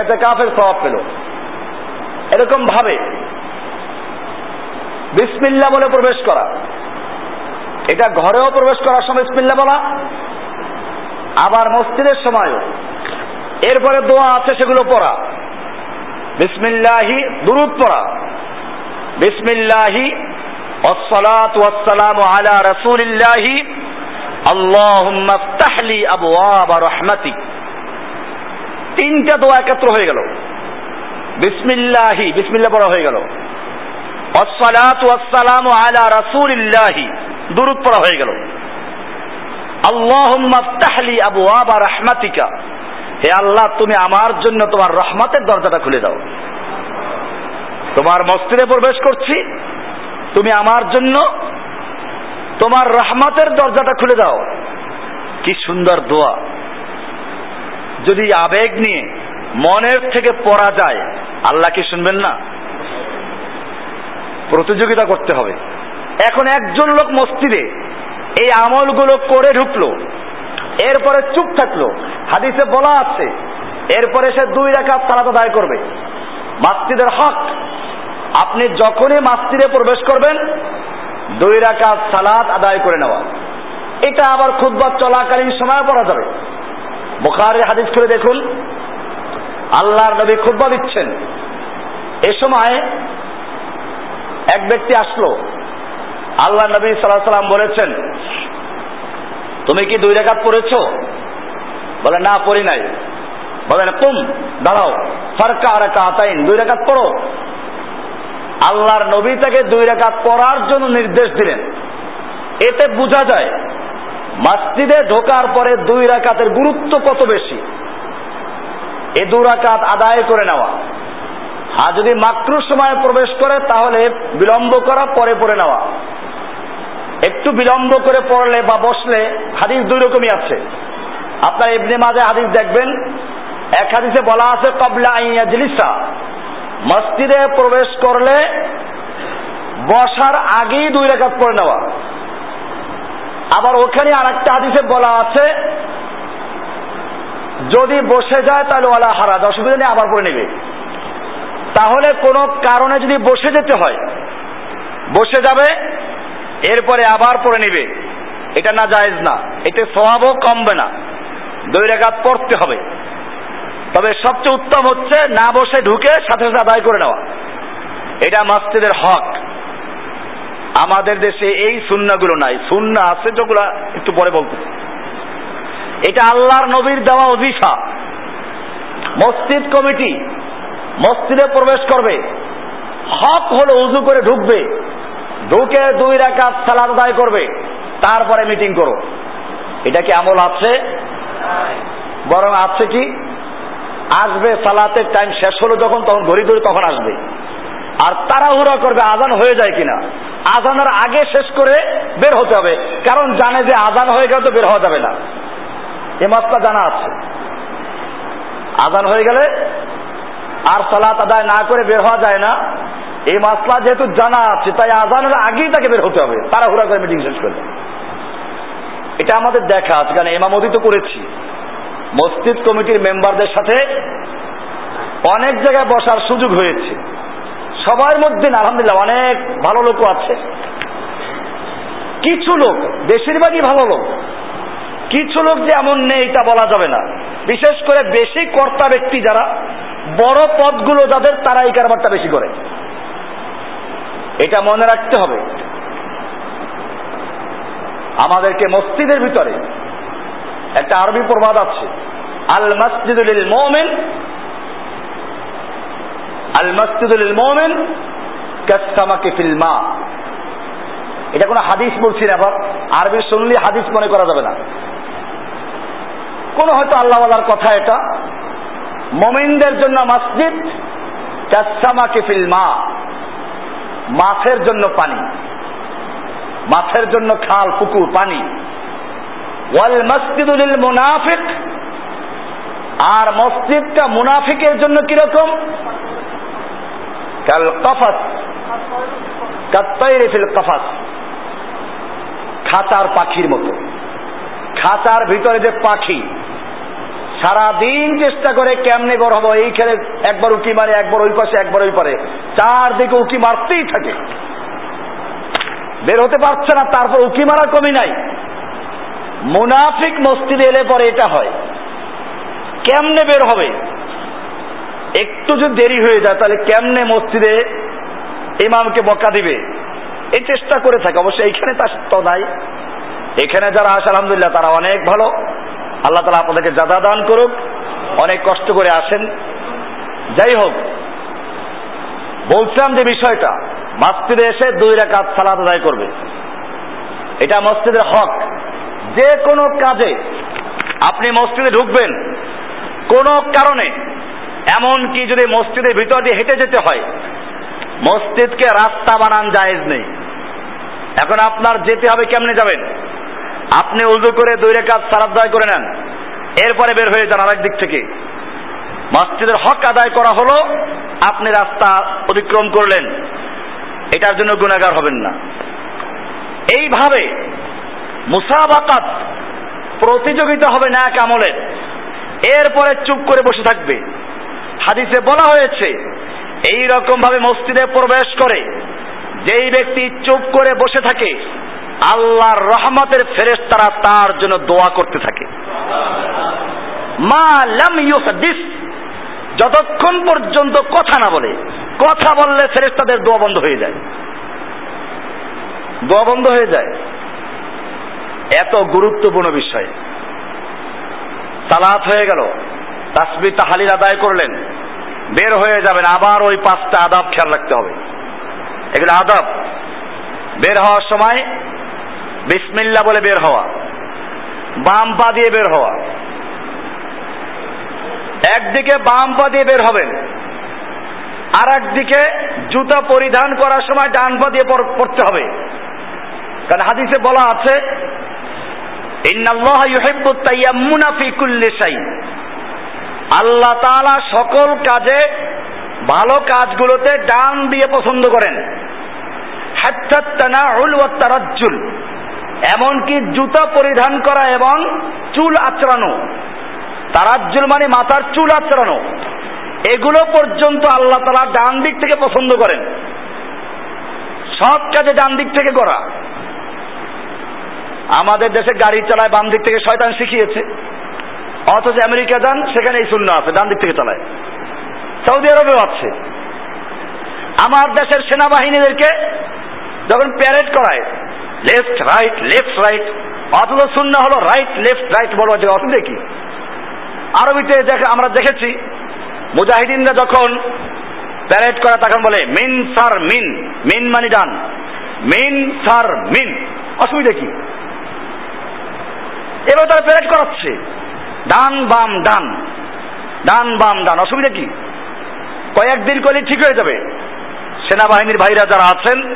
এতে কাফের সব পেল। এরকম ভাবে বিসমিল্লা বলে প্রবেশ করা। এটা ঘরেও প্রবেশ করার সময় বিসমিল্লা বলা, আবার মসজিদের সময়ও। এরপরে দোয়া আছে সেগুলো পড়া। বিসমিল্লাহি, দুরুদ পড়া। বিসমিল্লাহি والصلاة والسلام على رسول الله اللهم افتح لي أبواب رحمتك তিনটা দোয়া একত্র হয়ে গেল বিসমিল্লাহি বিসমিল্লাহ পড়া হয়ে গেল আসসালাতু ওয়াসসালামু আলা রাসূলিল্লাহি দুরূদ পড়া হয়ে গেল আল্লাহুম্মা আফতাহলি আবওয়াবা রাহমাতিকা হে আল্লাহ তুমি আমার জন্য তোমার রহমতের দরজাটা খুলে দাও তোমার মসজিদে প্রবেশ করছি তুমি আমার জন্য তোমার রহমতের দরজাটা খুলে দাও। কি সুন্দর দোয়া। যদি আবেগ নিয়ে মনের থেকে পড়া যায়, আল্লাহ কি শুনবেন না? প্রতিযোগিতা করতে হবে। এখন একজন লোক মসজিদে এই আমলগুলো করে ঢুকলো, এরপরে চুপ থাকল, হাদিসে বলা আছে, এরপরে সে দুই রেখা সালাত আদায় করবে। মাসজিদের হক আপনি যখনই মাস্তিরে প্রবেশ করবেন, দুই রাখা সালাত আদায় করে নেওয়া। এটা আবার খুদ্া চলাকালীন সময় পড়া যাবে। বোখারের হাদিস করে দেখুন, আল্লাহর নবী খুদ্া দিচ্ছেন। এ সময় এক ব্যক্তি আসলো। আল্লাহ নবী সাল্লাহ সাল্লাম বলেছেন, তুমি কি দুই রেখাত পড়েছ? বলে, না, পড়ি নাই। বলে না তুম দাঁড়াও, ফারকা আর কাতাইন দুই রেখাত পড়ো। আল্লাহর নবী তাকে দুই রেখাত পড়ার জন্য নির্দেশ দিলেন। এতে বোঝা যায়, মসজিদে ঢোকার পরে দুই রাকাতের গুরুত্ব কত বেশি। এ দু রাকাত আদায় করে নেওয়া। আর যদি মাত্র সময় প্রবেশ করে, তাহলে বিলম্ব করা, পরে পড়ে নেওয়া। একটু বিলম্ব করে পড়লে বা বসলে হাদিস দুই রকমই আছে। আপনার এমনি মাঝে হাদিস দেখবেন। এক হাদিসে বলা আছে, কবলা আইয়া জিলিসা মসজিদে প্রবেশ করলে বসার আগেই দুই রেখাত পড়ে নেওয়া। আবার ওখানে আর একটা হাদিসে বলা আছে, যদি বসে যায় তাহলে ওলা হারাজ, অসুবিধা নেই, আবার পড়ে নেবে। তাহলে কোনো কারণে যদি বসে যেতে হয়, বসে যাবে, এরপরে আবার পড়ে নিবে। এটা না জায়েজ না, এতে স্বভাবও কমবে না। দুই রেখাত পড়তে হবে। তবে সবচেয়ে উত্তম হচ্ছে না বসে ঢুকে সাথে সাথে আদায় করে নেওয়া। এটা মসজিদের হক। আমাদের দেশে এই সুন্নাগুলো নাই। সুন্না আছে যেগুলা একটু পরে বলতেছি এটা আল্লাহর নবীর দেওয়া অজিফা মসজিদ কমিটি মসজিদে প্রবেশ করবে। হক হলো উজু করে ঢুকবে। ঢুকে দুই রাকাত সালাদ আদায় করবে। তারপরে মিটিং করো। এটা কি আমল আছে? বরং আছে কি? আসবে, সালাতের টাইম শেষ হলো যখন, তখন ঘড়ি ধরে তখন আসবে। আর তাড়াহুড়া করবে, আজান হয়ে যায় কিনা। আজানের আগে শেষ করে বের হতে হবে। কারণ জানে যে আজান হয়ে গেলে তো বের হওয়া যাবে না। এ মাসটা জানা আছে। আজান হয়ে গেলে আর সালাত আদায় না করে বের হওয়া যায় না। এই মাসলা যেহেতু জানা আছে, তাই আজানের আগেই তাকে বের হতে হবে। তাড়াহুড়া করে মিটিং শেষ করবে। এটা আমাদের দেখা আছে, কারণ এমামতি তো করেছি। মসজিদ কমিটির মেম্বারদের সাথে অনেক জায়গায় বসার সুযোগ হয়েছে। সবার মধ্যে আলহামদুলিল্লাহ, অনেক ভালো লোকও আছে। কিছু লোক, বেশিরভাগই ভালো লোক। কিছু লোক যে এমন নেই, তা বলা যাবে না। বিশেষ করে বেশি কর্তা ব্যক্তি যারা, বড় পদগুলো যাদের তারা এই কারবারটা বেশি করে। এটা মনে রাখতে হবে। আমাদেরকে মসজিদের ভিতরে একটা আরবি প্রবাদ আছে। আল মসজিদুল মোমেন, আল মসজিদুল মোমেন কাস্তামাকে ফিল্মা এটা কোনো হাদিস বলছি না, আবার আরবি শুনলে হাদিস মনে করা যাবে না। কোন হয়তো আল্লাহওয়ালার কথা এটা। মোমিনদের জন্য মসজিদ কাস্তামাকে ফিল্মা মাছের জন্য পানি। মাছের জন্য খাল, পুকুর, পানি। ওয়াল মসজিদুল মুনাফিক আর মসজিদটা মুনাফিকের জন্য কীরকম? কাল কফাস খাঁচার পাখির মতো। খাঁচার ভিতরে যে পাখি, সারাদিন চেষ্টা করে কেমনে বড় হব, এই খেলে একবার উকি মারে, একবার ওই পাশে, একবার ওই পারে। চারদিকে উকি মারতেই থাকে। বের হতে পারছে না, তারপর উকি মারা কমি নাই। মুনাফিক মসজিদে এলে পরে এটা হয়। কেমনে বের হবে? একটু যদি দেরি হয়ে যায়, তাহলে কেমনে মসজিদে ইমামকে বকা দিবে? এই চেষ্টা করে থাকে অবশ্যই এইখানে তার নাই। এখানে যারা আসে, আলহামদুলিল্লাহ, তারা অনেক ভালো। আল্লাহ তালা আপনাদেরকে যাদা দান করুক, অনেক কষ্ট করে আসেন। যাই হোক, বলছিলাম যে বিষয়টা, মসজিদে এসে দুই রাকাত সালাদ আদায় করবে। এটা মসজিদের হক। যে কোনো কাজে আপনি মসজিদে ঢুকবেন কোনো কারণে এমন কি যদি মসজিদের ভিতর দিয়ে হেঁটে যেতে হয়, মসজিদকে রাস্তা বানান জায়েজ নেই। এখন আপনার যেতে হবে কেমনে যাবেন? আপনি উজু করে দুই রেখাত সারাদায় করে নেন, এরপরে বের হয়ে যান আরেক দিক থেকে। মসজিদের হক আদায় করা হলো, আপনি রাস্তা অতিক্রম করলেন। এটার জন্য গুণাগার হবেন না। এইভাবে মুসাবাকাত প্রতিযোগিতা হবে না এক আমলের। এরপরে চুপ করে বসে থাকবে। হাদিসে বলা হয়েছে এই রকম ভাবে মসজিদে প্রবেশ করে, যেই ব্যক্তি চুপ করে বসে থাকে, আল্লাহর রহমতের ফেরেস তারা তার জন্য দোয়া করতে থাকে। মা লাম ইউসদিস যতক্ষণ পর্যন্ত কথা না বলে, কথা বললে ফেরেস্তাদের দোয়া বন্ধ হয়ে যায়। দোয়া বন্ধ হয়ে যায়। এত গুরুত্বপূর্ণ বিষয়। সালাত হয়ে গেল। তাসবি তাহালির আদায় করলেন। বের হয়ে যাবেন, আবার ওই পাঁচটা আদাব খেয়াল রাখতে হবে। এগুলো আদাব। বের হওয়ার সময় বিসমিল্লা বলে বের হওয়া, বাম পা দিয়ে বের হওয়া। একদিকে বাম পা দিয়ে বের হবেন আর একদিকে জুতা পরিধান করার সময় ডান পা দিয়ে পড়তে হবে। কারণ হাদিসে বলা আছে আল্লাহ তাআলা সকল কাজে, ভালো কাজগুলোতে ডান দিয়ে পছন্দ করেন। তারাজ্জুল। এমনকি জুতা পরিধান করা এবং চুল আচড়ানো। তারাজ্জুল মানে মাথার চুল আচড়ানো। এগুলো পর্যন্ত আল্লাহ তালা ডান দিক থেকে পছন্দ করেন। সব কাজে ডান দিক থেকে করা আমাদের দেশে গাড়ি চালায় বাম দিক থেকে শয়তান শিখিয়েছে। অথচ আমেরিকা যান সেখানে এই শূন্য আছে, ডান দিক থেকে চালায়। সৌদি আরবেও আছে। আমার দেশের সেনাবাহিনীদেরকে যখন প্যারেড করায় লেফট রাইট লেফট রাইট অথচ শূন্য হলো রাইট লেফট রাইট বড় যে অসুবিধে কি? আরবিতে দেখে আমরা দেখেছি, মুজাহিদিনরা যখন প্যারেড করে, তখন বলে, মিন সার মিন। মিন মানে ডান। মিন সার মিন। অসুবিধা কি? এবার তারা প্যারেড করাচ্ছে। ডান, বাম, ডান। ডান, বাম, ডান। অসুবিধা কি? কয়েকদিন করলে ঠিক হয়ে যাবে। সেনাবাহিনীর ভাইরা যারা আছেন,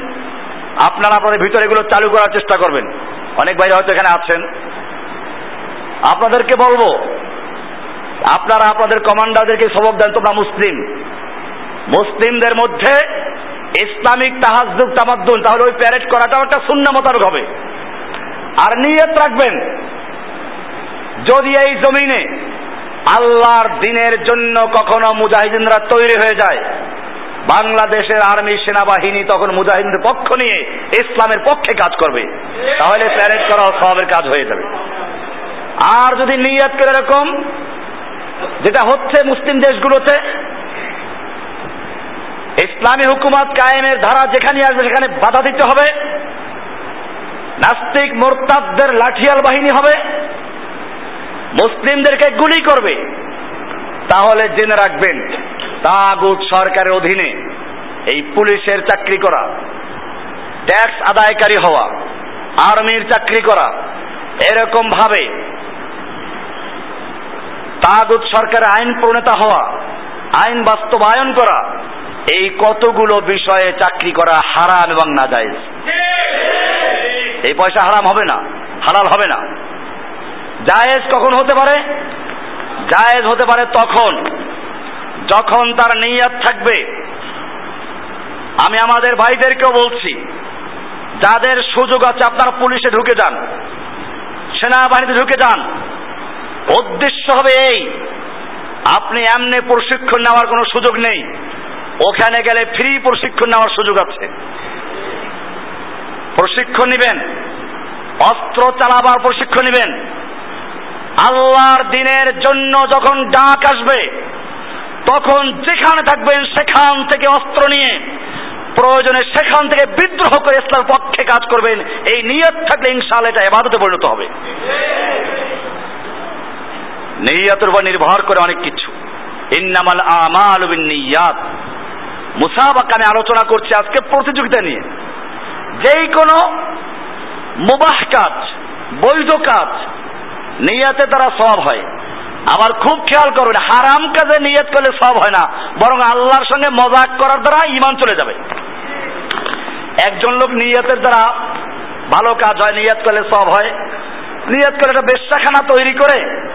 আপনারা আপনাদের ভিতরে এগুলো চালু করার চেষ্টা করবেন। অনেক ভাইরা হয়তো এখানে আছেন। আপনাদেরকে বলব, আপনারা আপনাদের কমান্ডারদেরকে সবক দেন, তোমরা মুসলিম। মুসলিমদের মধ্যে ইসলামিক তাহাজুক তামাদ্দুন, তাহলে ওই প্যারেড করাটাও একটা শূন্য মোতাবেক হবে। আর নিয়ত রাখবেন যদি এই জমিনে আল্লাহর দিনের জন্য কখনো মুজাহিদিনরা তৈরি হয়ে যায়, বাংলাদেশের আর্মি সেনাবাহিনী তখন মুজাহিদিনদের পক্ষ নিয়ে ইসলামের পক্ষে কাজ করবে, তাহলে প্যারেড করা সবের কাজ হয়ে যাবে। আর যদি নিয়াত করে এরকম, যেটা হচ্ছে মুসলিম দেশগুলোতে, ইসলামী হুকুমত কায়েমের ধারা যেখানে আসবে সেখানে বাধা দিতে হবে, নাস্তিক মোরতাদদের লাঠিয়াল বাহিনী হবে মুসলিমদেরকে গুলি করবে। তাহলে জেনে রাখবেন, তাগুত সরকারের অধীনে এই পুলিশের চাকরি করা, ট্যাক্স আদায়কারী হওয়া, আর্মির চাকরি করা এরকম ভাবে তাগুত সরকারের আইন প্রণেতা হওয়া, আইন বাস্তবায়ন করা, এই কতগুলো বিষয়ে চাকরি করা হারাম এবং না এই পয়সা হারাম হবে না, হালাল হবে না। জায়েজ কখন হতে পারে? জায়েজ হতে পারে তখন। যখন তার নিয়াত থাকবে। আমি আমাদের ভাইদেরকেও বলছি, যাদের সুযোগ আছে, আপনারা পুলিশে ঢুকে যান। সেনাবাহিনীতে ঢুকে যান। উদ্দেশ্য হবে এই, আপনি এমনি প্রশিক্ষণ নেওয়ার কোনো সুযোগ নেই। ওখানে গেলে ফ্রি প্রশিক্ষণ নেওয়ার সুযোগ আছে। প্রশিক্ষণ নেবেন। অস্ত্র চালাবার প্রশিক্ষণ নেবেন। আল্লাহর দিনের জন্য যখন ডাক আসবে, তখন যেখানে থাকবেন সেখান থেকে অস্ত্র নিয়ে, প্রয়োজনে সেখান থেকে বিদ্রোহ করে ইসলাম পক্ষে কাজ করবেন, এই নিয়ত থাকলে ইনশাল এটা এবাদতে পরিণত হবে। নিয়তের উপর নির্ভর করে অনেক কিছু। ইন্নামাল আমাল নিয়াত মুসাবাক আমি আলোচনা করছি আজকে প্রতিযোগিতা নিয়ে। যেই কোনো মুবাহ কাজ, বৈধ কাজ নিয়াতে দ্বারা সব হয়। আবার খুব খেয়াল করবেন, হারাম কাজে নিয়ত করলে সব হয় না। বরং আল্লাহর সঙ্গে মজাক করার দ্বারা ইমান চলে যাবে। একজন লোক নিয়তের দ্বারা ভালো কাজ হয়, নিয়ত করলে সব হয়। নিয়ত করে একটা বেশ্যাখানা তৈরি করে,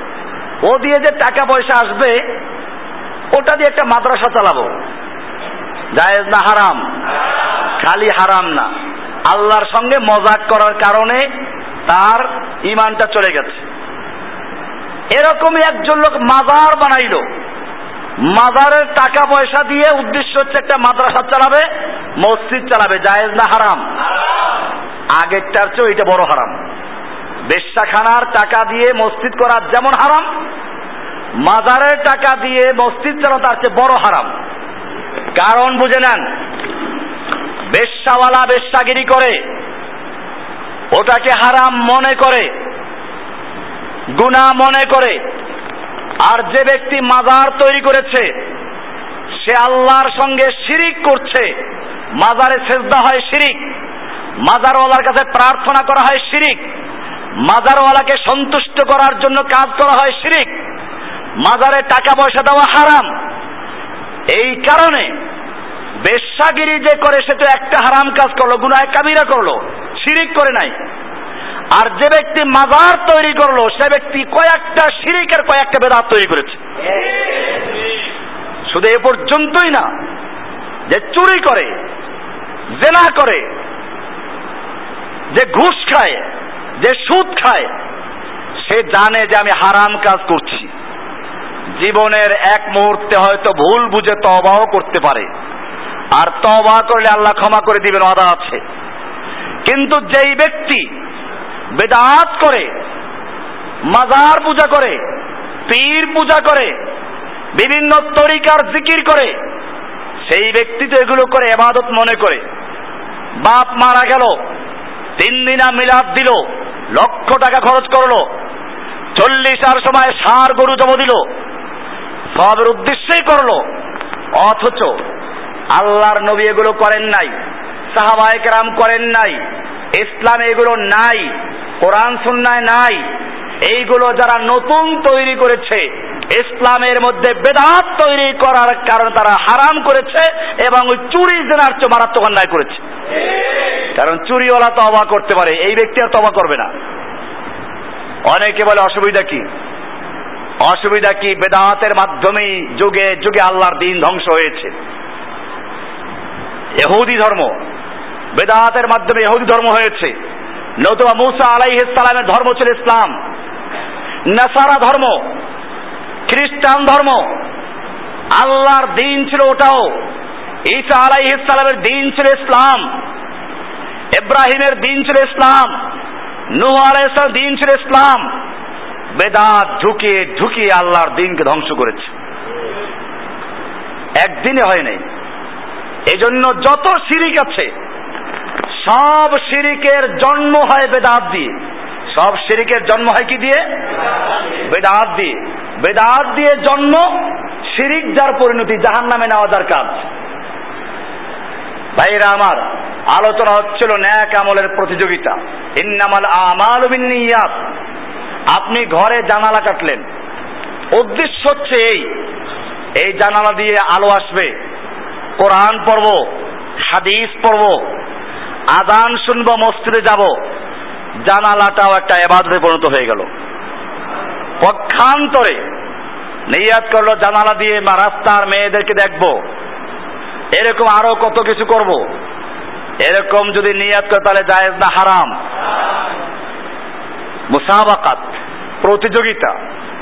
ও দিয়ে যে টাকা পয়সা আসবে, ওটা দিয়ে একটা মাদ্রাসা চালাবো। জায়েজ না হারাম? খালি হারাম না। আল্লাহর সঙ্গে মজাক করার কারণে তার ইমানটা চলে গেছে। এরকমই একজন লোক মাজার বানাইলো। মাজারের টাকা পয়সা দিয়ে উদ্দেশ্য হচ্ছে একটা মাদ্রাসা চালাবে, মসজিদ চালাবে, জায়েজ না হারাম? আগেরটার চেয়ে এটা বড় হারাম। বেশ্যাখানার টাকা দিয়ে মসজিদ করা যেমন হারাম, মাজারের টাকা দিয়ে মসজিদ চালানো তার চেয়ে বড় হারাম। কারণ বুঝে নেন, বেশ্যাওয়ালা বেশ্যাগিরি করে, ওটাকে হারাম মনে করে গুণা মনে করে। আর যে ব্যক্তি মাজার তৈরি করেছে, সে আল্লাহর সঙ্গে শিরিক করছে। মাজারে সেজদা হয় শিরিক, মাজারওয়ালার কাছে প্রার্থনা করা হয় শিরিক, মাজারওয়ালাকে সন্তুষ্ট করার জন্য কাজ করা হয় শিরিক, মাজারে টাকা পয়সা দেওয়া হারাম। এই কারণে বেশ্যাগিরি যে করে, সে তো একটা হারাম কাজ করল, গুনায় কাবিরা করল, শিরিক করে নাই। আর যে ব্যক্তি মাজার তৈরি করল, সে ব্যক্তি কয়েকটা শিরিকের কয়েকটা বেদাত তৈরি করেছে। শুধু এ পর্যন্তই না, যে চুরি করে, জেনা করে, যে ঘুষ খায়, যে সুদ খায়, সে জানে যে আমি হারাম কাজ করছি। জীবনের এক মুহূর্তে হয়তো ভুল বুঝে তবাও করতে পারে। আর তবা করলে আল্লাহ ক্ষমা করে দিবেন অদা আছে। কিন্তু যেই ব্যক্তি বেদাত করে, মাজার পূজা করে, পীর পূজা করে, বিভিন্ন তরিকার জিকির করে, সেই ব্যক্তি তো এগুলো করে এবাদত মনে করে। বাপ মারা গেল, তিন দিনা মিলাদ দিল, লক্ষ টাকা খরচ করল, চল্লিশার সময় সার গরু জমা দিল, সবের উদ্দেশ্যেই করল, অথচ আল্লাহর নবী এগুলো করেন নাই সাহাবায়করাম করেন নাই ইসলামে এগুলো নাই, কোরআন সুন্নায় নাই, এইগুলো যারা নতুন তৈরি করেছে, ইসলামের মধ্যে বেদাত তৈরি করার কারণে তারা হারাম করেছে এবং ওই চুরি, জেনার চেয়ে মারাত্মক অন্যায় করেছে। কারণ চুরিওয়ালা তবা করতে পারে, এই ব্যক্তি আর তবা করবে না। অনেকে বলে, অসুবিধা কি? অসুবিধা কি? বেদাতের মাধ্যমেই যুগে যুগে আল্লাহর দিন ধ্বংস হয়েছে। এহুদি ধর্ম বেদাতের মাধ্যমে এহুদি ধর্ম হয়েছে। নতুবা মুসা আলাইহিস ধর্ম ছিল ইসলাম। নাসারা ধর্ম, খ্রিস্টান ধর্ম, আল্লাহর দিন ছিল ওটাও। ঈসা আলাইহিস দিন ছিল ইসলাম। ইব্রাহিমের দিন ছিল ইসলাম। নূহ আলাইহিস দিন ছিল ইসলাম। বেদাত ঢুকিয়ে ঢুকিয়ে আল্লাহর দিনকে ধ্বংস করেছে। একদিনে হয় নাই। এজন্য যত শিরিক আছে সব শিরিকের জন্ম হয় বেদাত দিয়ে। সব শিরিকের জন্ম হয় কি দিয়ে? বেদাত দিয়ে। বেদাত দিয়ে জন্ম, শিরিক যার পরিণতি জাহান নামে নেওয়া যার কাজ। ভাইরা আমার, আলোচনা হচ্ছিল ন্যাক আমলের প্রতিযোগিতা। ইন্নামাল আমাল বিনিয়াত আপনি ঘরে জানালা কাটলেন। উদ্দেশ্য হচ্ছে এই। এই জানালা দিয়ে আলো আসবে। কোরআন পড়ব, হাদিস পড়ব আদান শুনব, মসজিদে যাব। জানালাটাও একটা এবাদতে পরিণত হয়ে গেল। পক্ষান্তরে নিয়াত করল, জানালা দিয়ে রাস্তার মেয়েদেরকে দেখব। এরকম আরও কত কিছু করব। এরকম যদি নিয়াত করে, তাহলে জায়েজ না হারাম। মুসাবাকাত, প্রতিযোগিতা,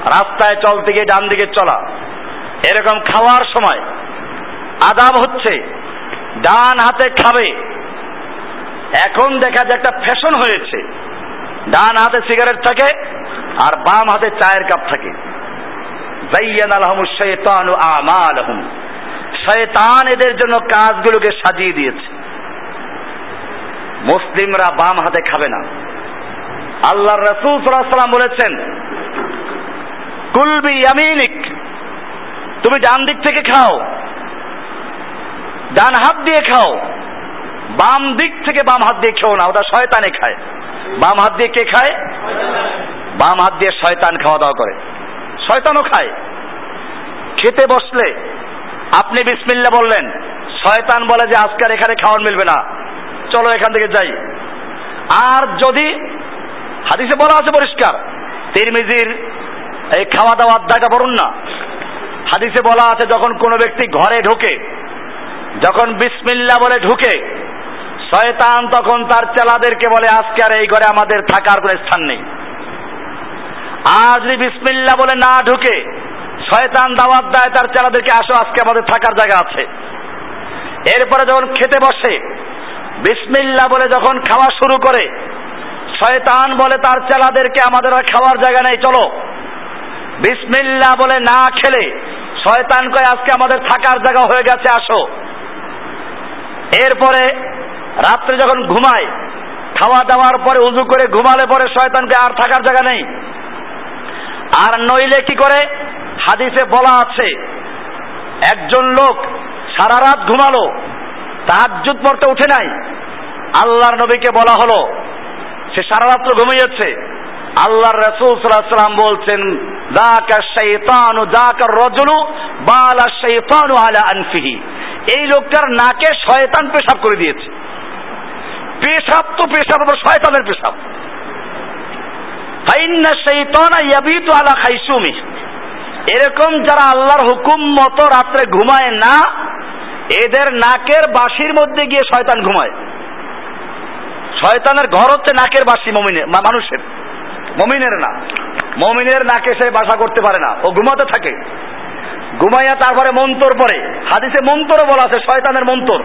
রাস্তায় চলতে গিয়ে ডান দিকে চলা। এরকম খাওয়ার সময় আদাব হচ্ছে, ডান হাতে খাবে। এখন দেখা যায় একটা ফ্যাশন হয়েছে। ডান হাতে সিগারেট থাকে আর বাম হাতে চায়ের কাপ থাকে। জাইয়ান আলহম শয়তান এদের জন্য কাজগুলোকে সাজিয়ে দিয়েছে। মুসলিমরা বাম হাতে খাবে না। আল্লাহ রসুল সাল্লাম বলেছেন কুলবি ইয়ামিনিক, তুমি ডান দিক থেকে খাও, ডান হাত দিয়ে খাও। বাম দিক থেকে বাম হাত দিয়ে খেও না, ওটা শয়তানে খায়। বাম হাত দিয়ে কে খায়? বাম হাত দিয়ে শয়তান খাওয়া দাওয়া করে। শয়তানও খায়। খেতে বসলে, আপনি বিসমিল্লা বললেন, শয়তান বলে যে আজকাল এখানে খাওয়ার মিলবে না। চলো এখান থেকে যাই। আর যদি, হাদিসে বলা আছে পরিষ্কার, তিরমিজির এই খাওয়া দাওয়া অধ্যায়টা বলুন না। হাদিসে বলা আছে যখন কোনো ব্যক্তি ঘরে ঢোকে, যখন বিসমিল্লা বলে ঢুকে শয়তান তখন তার চেলাদেরকে বলে, আজকে আর এই ঘরে আমাদের থাকার কোনো স্থান নেই। আর যদি বিসমিল্লা বলে না ঢুকে, শয়তান দাওয়াত দেয়, তার চেলাদেরকে, আসো, আজকে আমাদের থাকার জায়গা আছে। এরপরে যখন খেতে বসে বিসমিল্লা বলে যখন খাওয়া শুরু করে, শয়তান বলে, তার চেলাদেরকে আমাদের আর খাওয়ার জায়গা নেই, চলো। বিসমিল্লা বলে না খেলে, শয়তান কয়, আজকে আমাদের থাকার জায়গা হয়ে গেছে, আসো। এরপরে রাত্রে যখন ঘুমায়, খাওয়া দাওয়ার পরে উজু করে ঘুমালে পরে শয়তানকে আর থাকার জায়গা নেই। আর নইলে কি করে? হাদিসে বলা আছে, একজন লোক সারা রাত ঘুমালো, তাহাজ্জুদ পড়তে উঠে নাই। আল্লাহর নবীকে বলা হলো, সে সারা রাত্র ঘুমিয়েছে। আল্লাহর রসুল সাল্লাম বলছেন, যাকা শাইতানু যাকা রজুলু, বালা শাইতানু আলা আনফিহি। এই লোকটার নাকে শয়তান পেশাব করে দিয়েছে। পেশাব তো পেশাব, আবার শয়তানের পেশাব। এরকম যারা আল্লাহর হুকুম মতো রাত্রে ঘুমায় না, এদের নাকের বাঁশির মধ্যে গিয়ে শয়তান ঘুমায়। শয়তানের ঘর হচ্ছে নাকের বাসি মমিনের মানুষের। মমিনের না। মমিনের নাকে সে বাসা করতে পারে না। ও ঘুমাতে থাকে। ঘুমাইয়া তারপরে মন্তর পরে হাদিসে মন্তরও বলা আছে, শয়তানের মন্তর।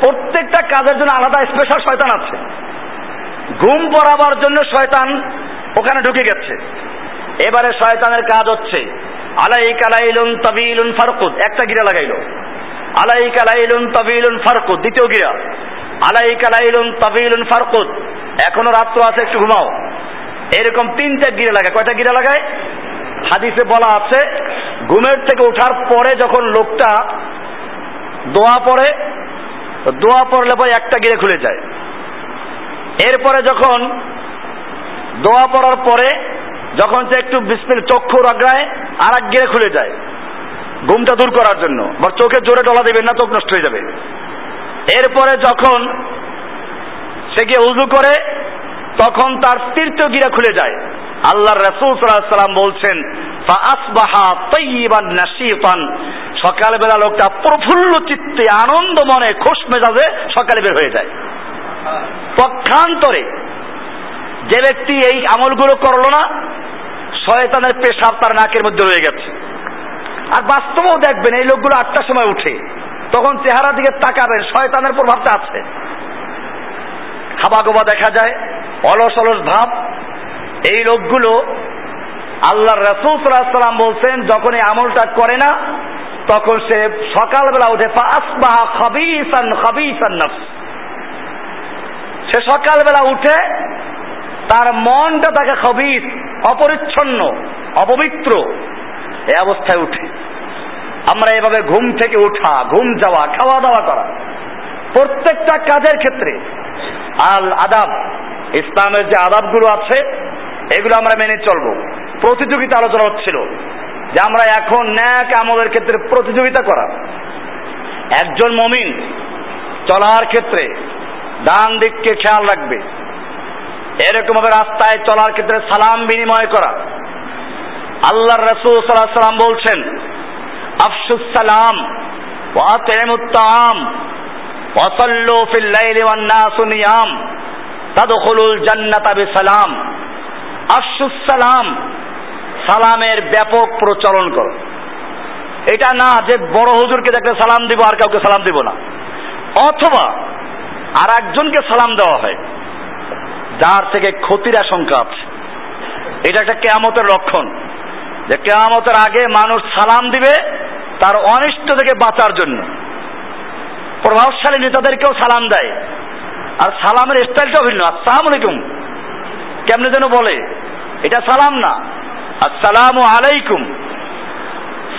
প্রত্যেকটা কাজের জন্য আলাদা স্পেশাল শয়তান আছে। ঘুম পড়াবার জন্য শয়তান ওখানে ঢুকে গেছে। এবারে শয়তানের কাজ হচ্ছে আলাই কালাইলুন তাবিলুন ফারকুদ, একটা গিরা লাগাইলো। আলাই কালাইলুন তাবিলুন ফারকুদ, দ্বিতীয় গিরা। আলাই কালাইলুন তাবিলুন ফারকুদ, এখনও রাত্র আছে, একটু ঘুমাও। এরকম তিনটা গিরে লাগায়। কয়টা গিরা লাগায়? হাদিসে বলা আছে, ঘুমের থেকে ওঠার পরে যখন লোকটা দোয়া পড়ে দোয়া পড়লে পরে একটা গিরে খুলে যায়। এরপরে যখন দোয়া পড়ার পরে যখন সে একটু বিস্মিল চক্ষু রাগায় আর এক গিরে খুলে যায় ঘুমটা দূর করার জন্য। বা চোখে জোরে ডলা দেবেন না, চোখ নষ্ট হয়ে যাবে। এরপরে যখন সে গিয়ে উজু করে, তখন তার তৃতীয় গিরা খুলে যায়। আল্লাহর রাসূল সাল্লাম বলছেন সকালবেলা লোকটা প্রফুল্ল চিত্তে আনন্দ মনে খুশ মেজাজে সকালে বের হয়ে যায়। পক্ষান্তরে যে ব্যক্তি এই আমলগুলো করল না, শয়তানের পেশাব তার নাকের মধ্যে রয়ে গেছে। আর বাস্তবেও দেখবেন এই লোকগুলো আটটার সময় উঠে, তখন চেহারা দিকে তাকাবেন, শয়তানের প্রভাবটা আছে। খাবা দেখা যায়, অলস অলস ভাব এই লোকগুলো আল্লাহ রসুল সাল্লাম বলছেন, যখন এই আমলটা করে না, তখন সে সকালবেলা উঠে সে সকালবেলা উঠে, তার মনটা তাকে খবিস, অপরিচ্ছন্ন, অপবিত্র এই অবস্থায় উঠে। আমরা এভাবে ঘুম থেকে উঠা, ঘুম যাওয়া খাওয়া দাওয়া করা, প্রত্যেকটা কাজের ক্ষেত্রে আল আদাব ইসলামের যে আদাবগুলো আছে এগুলো আমরা মেনে চলবো। প্রতিযোগিতা আলোচনা হচ্ছিল যে আমরা এখন ন্যাক আমলের ক্ষেত্রে প্রতিযোগিতা করা। একজন মমিন চলার ক্ষেত্রে ডান দিককে খেয়াল রাখবে। এরকম ভাবে রাস্তায় চলার ক্ষেত্রে সালাম বিনিময় করা। আল্লাহ রসুল সাল্লাহ সাল্লাম বলছেন, আফসুস সালাম ওয়াতেমুত্তাম ওয়াসাল্লু ফিল লাইলি ওয়ান নাসু নিয়াম। তাদখুলুল আফসুস সালাম সালামের ব্যাপক প্রচলন করো। এটা না যে বড় হুজুরকে দেখলে সালাম দিব, আর কাউকে সালাম দিব না। অথবা আর একজনকে সালাম দেওয়া হয়, যার থেকে ক্ষতির আশঙ্কা আছে। এটা একটা কেয়ামতের লক্ষণ। যে কেয়ামতের আগে মানুষ সালাম দিবে তার অনিষ্ট থেকে বাঁচার জন্য। প্রভাবশালী নেতাদেরকেও সালাম দেয়। আর সালামের স্টাইলটা ভিন্ন। আসসালাম আলাইকুম। কেমনে যেন বলে? এটা সালাম না। আসসালামু আলাইকুম।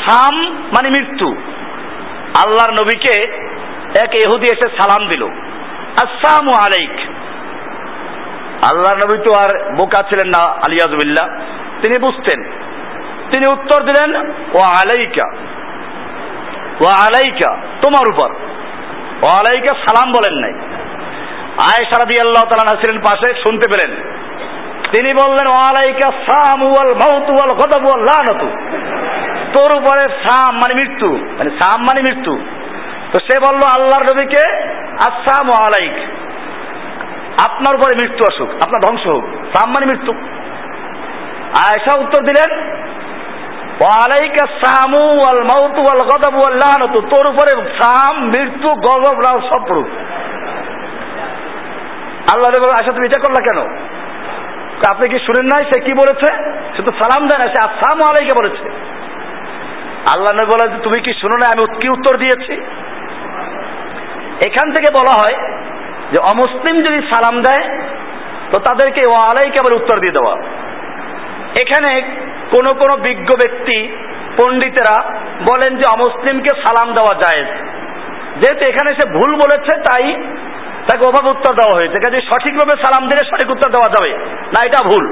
সাম মানে মৃত্যু। আল্লাহর নবীকে এক এহুদি এসে সালাম দিল। আসসালামু আলাইক। আল্লাহ নবী তো আর বোকা ছিলেন না আলিয়াজবিল্লা তিনি বুঝতেন। তিনি উত্তর দিলেন ও আলাইকা। ও আলাইকা, তোমার উপর। ও আলাইকা সালাম বলেন নাই। আয়েশা রাদিয়াল্লাহু তাআলা ছিলেন পাশে, শুনতে পেলেন। তিনি বললেন, ওয়ালাইকা সাম ওয়াল মাউত ওয়াল গদব ওয়াল লানাতু। তোর উপরে সাম মানে মৃত্যু মানে সাম মানে মৃত্যু। তো সে বলল, আল্লাহর নবীকে আসসালামু আলাইক। আপনার উপরে মৃত্যু আসুক, আপনার ধ্বংস হোক, সাম মানে মৃত্যু। আয়েশা উত্তর দিলেন, ওয়ালাইকা সামু ওয়াল মাউত ওয়াল গদব ওয়াল তোর উপরে সাম, মৃত্যু গজব রাও সব আল্লাহ আয়সা তুমি এটা করলা কেন? আপনি কি শুনেন নাই? সে কি বলেছে? সে তো সালাম দেয় না সে আসসালামু আলাইকে বলেছে। আল্লাহ নবী বলে তুমি কি শুনো না আমি কি উত্তর দিয়েছি? এখান থেকে বলা হয় যে, অমুসলিম যদি সালাম দেয়, তো তাদেরকে ও আলাইকে আবার উত্তর দিয়ে দেওয়া। এখানে কোন কোন বিজ্ঞ ব্যক্তি, পণ্ডিতেরা বলেন যে, অমুসলিমকে সালাম দেওয়া যায় যেহেতু এখানে সে ভুল বলেছে, তাই তাকে ওভাবে উত্তর দেওয়া হয়েছে। কাজে সঠিকভাবে সালাম দিলে সঠিক উত্তর দেওয়া যাবে। না, এটা ভুল।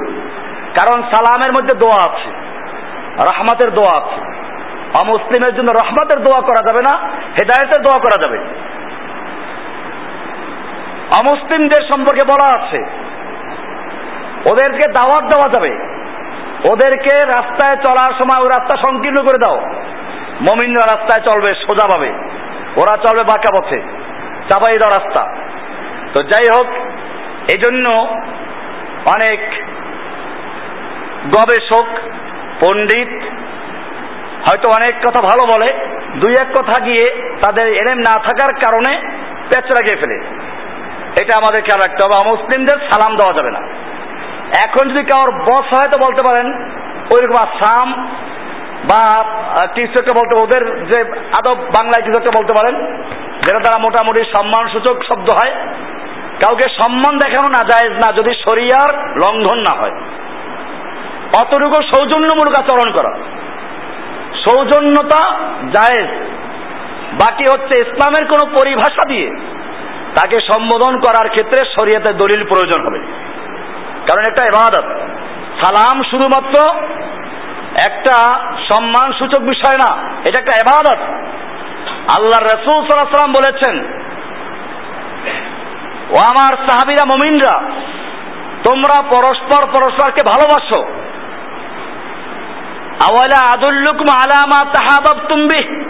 কারণ সালামের মধ্যে দোয়া আছে, রহমাতের দোয়া আছে। অমুসলিমের জন্য রহমতের দোয়া করা যাবে না, হেদায়তের দোয়া করা যাবে। অমুসলিমদের সম্পর্কে বলা আছে, ওদেরকে দাওয়াত দেওয়া যাবে। ওদেরকে রাস্তায় চলার সময় ওই রাস্তা সংকীর্ণ করে দাও। মমিনরা রাস্তায় চলবে সোজাভাবে ওরা চলবে বাঁকা পথে, চাপাই দাও রাস্তা। তো যাই হোক এই জন্য অনেক গবেষক, পণ্ডিত হয়তো অনেক কথা ভালো বলে, দুই এক কথা গিয়ে তাদের এলেম না থাকার কারণে পেঁচ লাগিয়ে ফেলে। এটা আমাদের খেয়াল রাখতে হবে মুসলিমদের সালাম দেওয়া যাবে না। এখন যদি কারোর বস হয় তো বলতে পারেন, ওইরকম আসাম বা কিছু একটা বলতে, ওদের যে আদব বাংলায় কিছু একটা বলতে পারেন যেটা তারা মোটামুটি সম্মানসূচক শব্দ হয়, কাউকে সম্মান দেখানো না যায় না যদি শরিয়ার লঙ্ঘন না হয়। অতটুকু সৌজন্যমূলক আচরণ করা। সৌজন্যতা জায়েজ। বাকি হচ্ছে ইসলামের কোন পরিভাষা দিয়ে তাকে সম্বোধন করার ক্ষেত্রে শরীয়তের দলিল প্রয়োজন হবে। কারণ একটা এবাদত সালাম শুধুমাত্র একটা সম্মান সূচক বিষয় না, এটা একটা এবাদত আল্লাহ রসুল সাল্লাম বলেছেন, ও আমার সাহাবিরা, মমিনরা, তোমরা পরস্পর পরস্পরকে ভালোবাসো। আওয়ালা আদুল্লুকুম আলামা তাহাবাব তুমি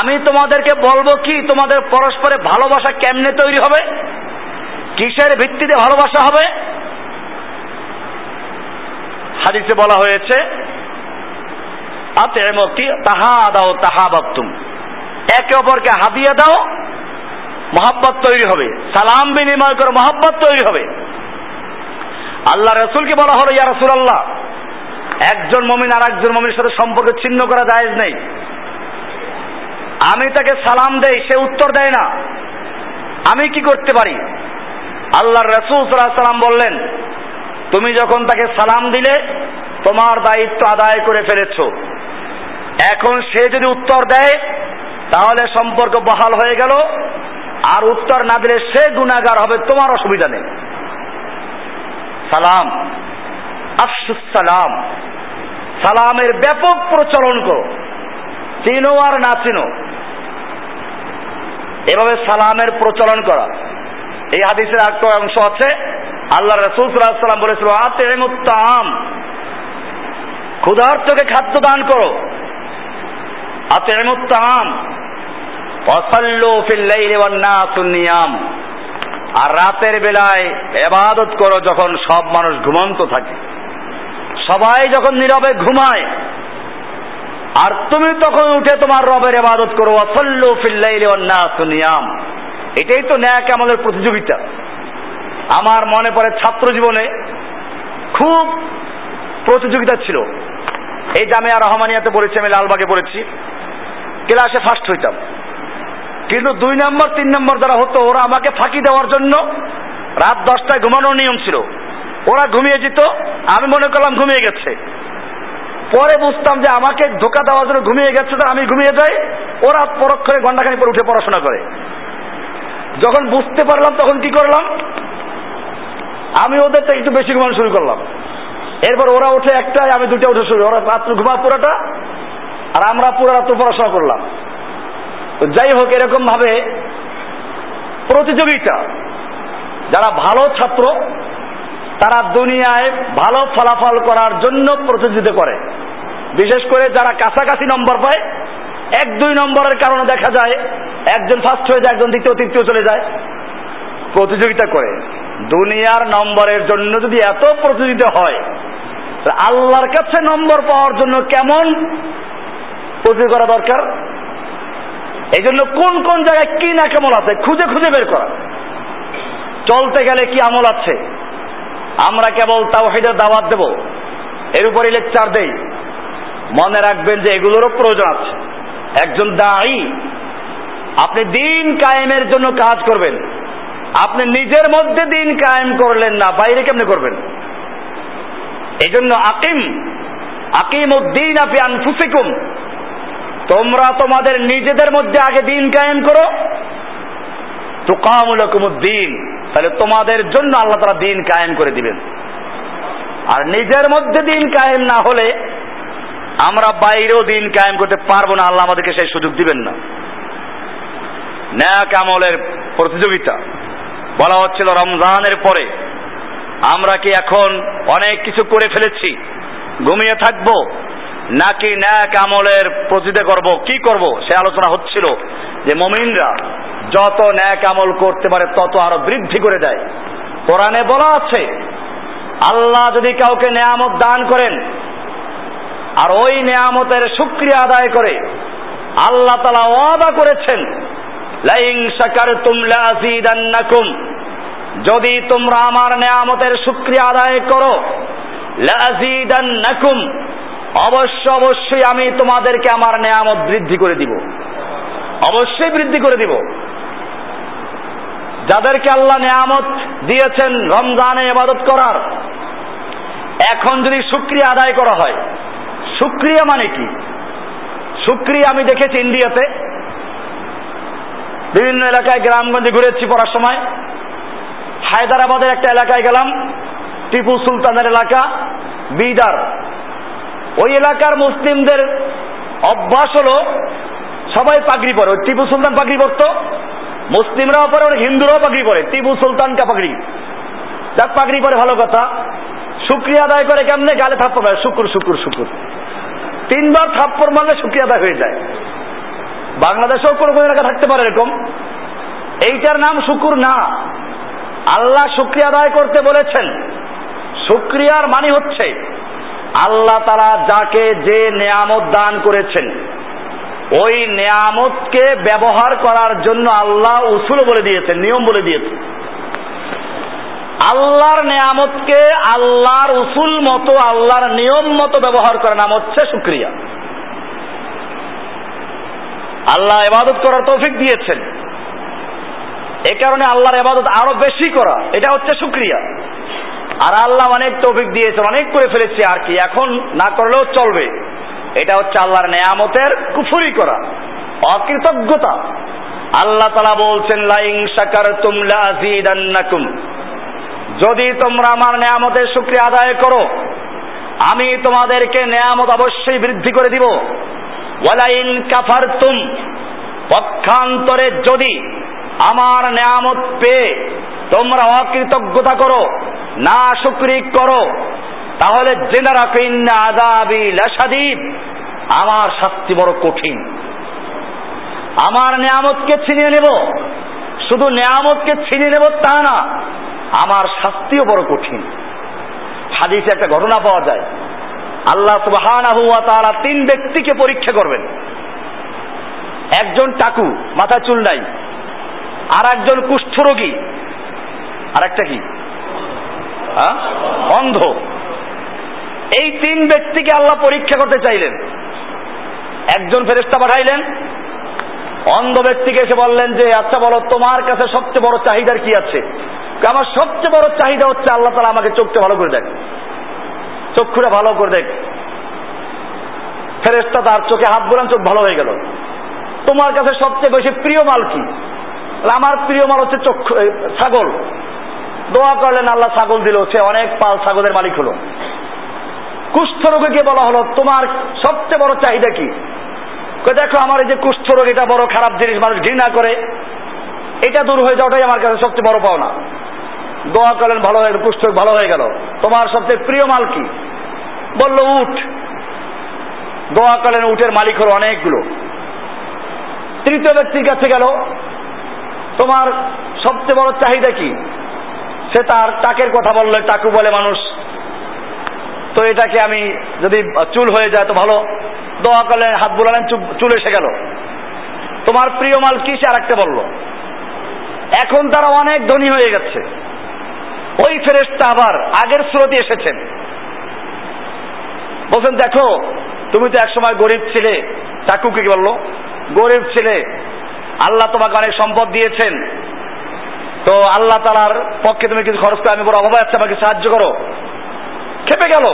আমি তোমাদেরকে বলব কি, তোমাদের পরস্পরে ভালোবাসা কেমনে তৈরি হবে? কিসের ভিত্তিতে ভালোবাসা হবে? হাদিসে বলা হয়েছে আতেমকি তাহা দাও তাহা বাপ্তুম একে অপরকে হাদিয়ে দাও, মহাব্বত তৈরি হবে। সালাম বিনিময় করে, মহাব্বত তৈরি হবে। আল্লাহ রসুলকে বলা হলো, ইয়া রসুল আল্লাহ একজন মমিন আর একজন মমিনের সাথে সম্পর্ক ছিন্ন করা জায়েজ নেই। আমি তাকে সালাম দেই, সে উত্তর দেয় না। আমি কি করতে পারি? আল্লাহ রসুল সাল্লাম বললেন, তুমি যখন তাকে সালাম দিলে, তোমার দায়িত্ব আদায় করে ফেলেছ। এখন সে যদি উত্তর দেয় তাহলে সম্পর্ক বহাল হয়ে গেল, আর উত্তর না দিলে সে গুণাগার হবে, তোমার অসুবিধা নেই। সালাম। সালাম। সালামের ব্যাপক প্রচলন করো। চিনো আর না চিনো। এভাবে সালামের প্রচলন করা। এই হাদিসের একটা অংশ আছে? আল্লাহ রসুল সাল্লাম বলেছিল আতে আম ক্ষুধার্তকে খাদ্য দান করো। আতে আম আর রাতের বেলায় এবাদত করো যখন সব মানুষ ঘুমন্ত থাকে। সবাই যখন নীরবে ঘুমায়, আর তুমি তখন উঠে তোমার রবের এবাদত করো অসল্লু ফিল্লাইলি ওয়ান নাসু নিয়াম। এটাই তো ন্যাক আমাদের প্রতিযোগিতা। আমার মনে পড়ে ছাত্র জীবনে খুব প্রতিযোগিতা ছিল। এই জামিয়া রহমানিয়াতে পড়েছি, আমি লালবাগে পড়েছি। ক্লাসে ফার্স্ট হইতাম। কিন্তু দুই নম্বর, তিন নম্বর যারা হতো, ওরা আমাকে ফাঁকি দেওয়ার জন্য রাত দশটায় ঘুমানোর নিয়ম ছিল। ওরা ঘুমিয়ে যেত, আমি মনে করলাম ঘুমিয়ে গেছে। পরে বুঝতাম যে আমাকে ধোকা দেওয়ার জন্য ঘুমিয়ে গেছে তো আমি ঘুমিয়ে যাই, ওরা পরক্ষণে ঘন্টাখানি পরে উঠে পড়াশোনা করে। যখন বুঝতে পারলাম তখন কি করলাম? আমি ওদের থেকে একটু বেশি ঘুমানো শুরু করলাম। এরপর ওরা উঠে একটাই আমি দুটা উঠে শুরু। ওরা রাত্র ঘুমা পুরাটা, আর আমরা পুরো রাত্র পড়াশোনা করলাম। যাই হোক, এরকম ভাবে প্রতিযোগিতা। যারা ভালো ছাত্র, তারা দুনিয়ায় ভালো ফলাফল করার জন্য প্রতিযোগিতা করে। বিশেষ করে যারা কাছাকাছি নম্বর পায়, এক, দুই নম্বরের কারণে দেখা যায়, একজন ফার্স্ট হয়ে যায়, একজন দ্বিতীয়, তৃতীয় চলে যায়, প্রতিযোগিতা করে। দুনিয়ার নম্বরের জন্য যদি এত প্রতিযোগিতা হয় আল্লাহর কাছে নম্বর পাওয়ার জন্য কেমন প্রতিযোগিতা করা দরকার? এই জন্য কোন কোন জায়গায় কি না কেমন আছে, খুঁজে খুঁজে বের করা। চলতে গেলে কি আমল আছে? আমরা কেবল তাওহিদের দাওয়াত দেব, এর উপরে লেকচার দেই। মনে রাখবেন যে এগুলোরও প্রয়োজন আছে। একজন দায়ী, আপনি দিন কায়েমের জন্য কাজ করবেন। আপনি নিজের মধ্যে দিন কায়েম করলেন না, বাইরে কেমনে করবেন? এই জন্য আকিম আকিম উদ্দিন আপনি আনফুসিকুম তোমরা তোমাদের নিজেদের মধ্যে আগে দিন কায়েম করো। তো দিন তাহলে তোমাদের জন্য আল্লাহ তারা দিন কায়েম করে দিবেন। আর নিজের মধ্যে দিন কায়েম না হলে আমরা বাইরেও দিন কায়েম করতে পারব না, আল্লাহ আমাদেরকে সেই সুযোগ দিবেন না। ন্যাক আমলের প্রতিযোগিতা বলা হচ্ছিল রমজানের পরে। আমরা কি এখন অনেক কিছু করে ফেলেছি? ঘুমিয়ে থাকব? নাকি ন্যাক আমলের প্রতিদে করব? কি করব? সে আলোচনা হচ্ছিল যে মমিনরা যত ন্যাক আমল করতে পারে, তত আরও বৃদ্ধি করে দেয়। কোরআনে বলা আছে, আল্লাহ যদি কাউকে নেয়ামত দান করেন, আর ওই নেয়ামতের শুক্রিয়া আদায় করে, আল্লাহ তালা ওয়াদা করেছেন, লাইং সাকার তুমলা যদি তোমরা আমার নেয়ামতের শুক্রিয়া আদায় করো, লাজিদান্নাকুম অবশ্য, অবশ্যই আমি তোমাদেরকে আমার নেয়ামত বৃদ্ধি করে দিব। অবশ্যই বৃদ্ধি করে দিব। যাদেরকে আল্লাহ নেয়ামত দিয়েছেন রমজানে ইবাদত করার, এখন যদি শুক্রিয়া আদায় করা হয়, শুক্রিয়া মানে কি? শুক্রিয়া আমি দেখেছি ইন্ডিয়াতে। বিভিন্ন এলাকায় গ্রামগঞ্জে ঘুরেছি পড়ার সময়। হায়দ্রাবাদের একটা এলাকায় গেলাম, টিপু সুলতানের এলাকা, বিদার। ওই এলাকার মুসলিমদের অভ্যাস হলো সবাই পাগড়ি পরে। টিপু সুলতান পাগড়ি পরতো, মুসলিমরাও পরে হিন্দুরাও পাগড়ি পরে। টিপু সুলতানকা পাগড়ি। যাক, পাগড়ি পরে ভালো কথা। শুক্রিয়া আদায় করে কেমনে গালে থাপ্পড় মারে? শুকুর শুকুর শুকুর। তিনবার থাপ্পড় মারলে শুক্রিয়া আদায় হয়ে যায়। বাংলাদেশেও কোনো কোনো এলাকা থাকতে পারে এরকম। এইটার নাম শুকুর না। আল্লাহ শুক্রিয়া আদায় করতে বলেছেন। শুক্রিয়ার মানে হচ্ছে আল্লাহ তারা যাকে যে নেয়ামত দান করেছেন, ওই নেয়ামতকে ব্যবহার করার জন্য আল্লাহ উসুল বলে দিয়েছেন, নিয়ম বলে দিয়েছেন। আল্লাহর নেয়ামতকে আল্লাহর উসুল মতো, আল্লাহর নিয়ম মতো ব্যবহার করার নাম হচ্ছে শুক্রিয়া। আল্লাহ এবাদত করার তৌফিক দিয়েছেন। এ কারণে আল্লাহর এবাদত আরও বেশি করা, এটা হচ্ছে শুক্রিয়া। আর আল্লাহ অনেক তৌফিক দিয়েছেন, অনেক করে ফেলেছি আর কি। এখন না করলেও চলবে। এটা হচ্ছে আল্লাহর নেয়ামতের কুফুরি করা, অকৃতজ্ঞতা। আল্লাহ তালা বলছেন, লাইং সাকার তুমলা যদি তোমরা আমার নেয়ামতের শুক্রিয়া আদায় করো, আমি তোমাদেরকে নেয়ামত অবশ্যই বৃদ্ধি করে দিব। ওয়ালাইন কাফার তুম পক্ষান্তরে যদি আমার নেয়ামত পেয়ে তোমরা অকৃতজ্ঞতা করো, না শুক্রিক করো, তাহলে জেনে রাখো ইন্না আদাবি লাসাদিদ আমার শাস্তি বড় কঠিন। আমার নেয়ামতকে ছিনিয়ে নেব, শুধু নেয়ামতকে ছিনিয়ে নেব তা না, আমার শাস্তিও বড় কঠিন। হাদিসে একটা ঘটনা পাওয়া যায়, আল্লাহ সুবহানাহু ওয়া তাআলা তিন ব্যক্তিকে পরীক্ষা করবেন। একজন টাকু মাথা চুল নাই আর একজন কুষ্ঠরোগী। আর একটা কি? হ্যাঁ? অন্ধ। এই তিন ব্যক্তিকে আল্লাহ পরীক্ষা করতে চাইলেন। একজন ফেরেস্তা পাঠাইলেন। অন্ধ ব্যক্তিকে এসে বললেন যে আচ্ছা বলো, তোমার কাছে সবচেয়ে বড় চাহিদার কি আছে? আমার সবচেয়ে বড় চাহিদা হচ্ছে আল্লাহ তালা আমাকে চোখটা ভালো করে দেখ। চক্ষুটা ভালো করে দেখ। ফেরেস্তা তার চোখে হাত বোলান, চোখ ভালো হয়ে গেল। তোমার কাছে সবচেয়ে বেশি প্রিয় মাল কি? আমার প্রিয় মাল হচ্ছে চক্ষু ছাগল। দোয়া করলেন আল্লাহ ছাগল দিল, সে অনেক পাল ছাগলের মালিক হলো। রোগীকে বলা হলো, তোমার সবচেয়ে বড় চাহিদা কি? দেখো, আমার এই যে কুষ্ঠ রোগ, এটা বড় খারাপ জিনিস, মানুষ ঘৃণা করে। এটা দূর হয়ে যাওয়াটাই আমার কাছে সবচেয়ে বড় পাওনা। দোয়া করলেন, ভালো হয়ে কুষ্ঠ রোগ ভালো হয়ে গেল। তোমার সবচেয়ে প্রিয় মাল কি? বলল উঠ দোয়া করলেন, উটের মালিক হলো অনেকগুলো। তৃতীয় ব্যক্তির কাছে গেল তোমার সবচেয়ে বড় চাহিদা কি? সে তার টাকের কথা বলল, টাকু বলে মানুষ, তো এটাকে আমি যদি চুল হয়ে যায় তো ভালো। দোয়া করলেন হাত বুলালেন, চুল এসে গেল। তোমার প্রিয় মাল কি সে আরেকটা বলল? এখন তারা অনেক ধনী হয়ে গেছে। ওই ফেরেস্তা আবার আগের স্রোতে এসেছেন। বলছেন, দেখো, তুমি তো একসময় গরিব ছিলে। চাকুকে কি বলল? গরিব ছিলে আল্লাহ তোমাকে অনেক সম্পদ দিয়েছেন। তো আল্লাহ তালার পক্ষে তুমি কিছু খরচ করে, আমি বড় অভাবে আছে আমাকে সাহায্য করো। খেপে গেল।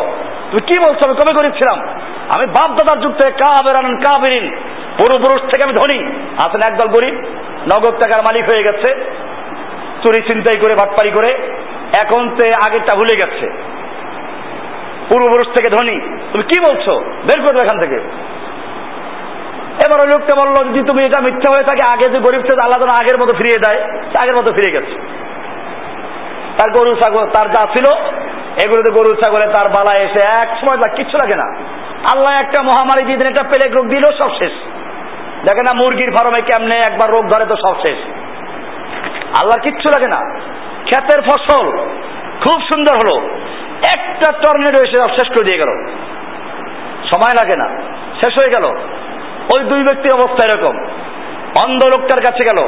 তুমি কি বলছো? আমি কবে করেছিলাম ছিলাম আমি বাপ দাদার যুগ থেকে কাবের আনন্দ কাবেরিন পূর্বপুরুষ থেকে আমি ধনী। আছেন একদল গরিব, নগদ টাকার মালিক হয়ে গেছে। চুরি চিন্তাই করে ভাটপারি করে, এখন তে আগেরটা ভুলে গেছে। পূর্বপুরুষ থেকে ধনী। তুমি কি বলছো? বের করবে এখান থেকে। এবার ওই লোকটা বলল যদি তুমি এটা মিথ্যা হয়ে থাকে আগে যে গরিব ছিল আল্লাহ আগের মতো ফিরিয়ে দেয় আগের মতো ফিরে গেছে। তার গরু ছাগল, তার যা ছিল, এগুলোতে গরু ছাগলে তার বালা এসে এক সময় কিচ্ছু লাগে না। আল্লাহ একটা মহামারী দিয়ে দিন একটা পেলেক রোগ দিল সব শেষ। দেখে না মুরগির ফার্মে কেমনে একবার রোগ ধরে তো সব শেষ। আল্লাহ কিচ্ছু লাগে না। ক্ষেতের ফসল খুব সুন্দর হলো। একটা টর্নেডো এসে সব শেষ করে দিয়ে গেল। সময় লাগে না। শেষ হয়ে গেল। ওই দুই ব্যক্তির অবস্থা এরকম। অন্ধ লোকটার কাছে গেল।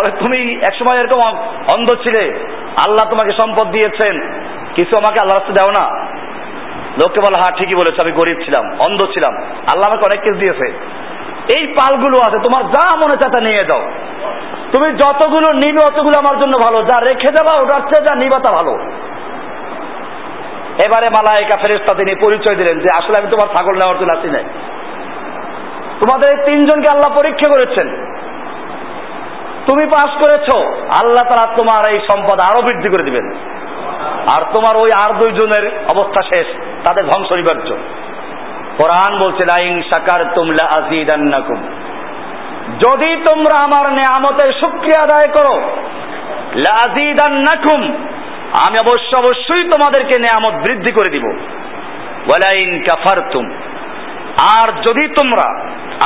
বলে, তুমি একসময় এরকম অন্ধ ছিলে। আল্লাহ তোমাকে সম্পদ দিয়েছেন। কিছু আমাকে আল্লাহ রাস্তা দাও না। লোককে বলে হ্যাঁ ঠিকই বলেছ, আমি গরিব ছিলাম, অন্ধ ছিলাম। আল্লাহ আমাকে অনেক কিছু দিয়েছে। এই পালগুলো আছে, তোমার যা মনে চায় তা নিয়ে যাও। তুমি যতগুলো নিবে, অতগুলো আমার জন্য ভালো। যা রেখে দেবা, ওটার চেয়ে যা নিবা তা ভালো। এবারে মালায়িকা ফেরেস্তা তিনি পরিচয় দিলেন যে, আসলে আমি তোমার ছাগল নেওয়ার জন্য আসি নাই। তোমাদের এই তিনজনকে আল্লাহ পরীক্ষা করেছেন। তুমি পাস করেছ, আল্লাহ তারা তোমার এই সম্পদ আরও বৃদ্ধি করে দিবেন। আর তোমার ওই আর দুইজনের অবস্থা শেষ, তাদের ধ্বংস নিবার্য কোরআন বলছে, লাইং সাকার তুমলা আজিদান্নাকুম যদি তোমরা আমার নেয়ামতের শুক্রিয়া আদায় করো লাজিদান্নাকুম আমি অবশ্য অবশ্যই তোমাদেরকে নেয়ামত বৃদ্ধি করে দিব। ওয়ালাইন কাফারতুম আর যদি তোমরা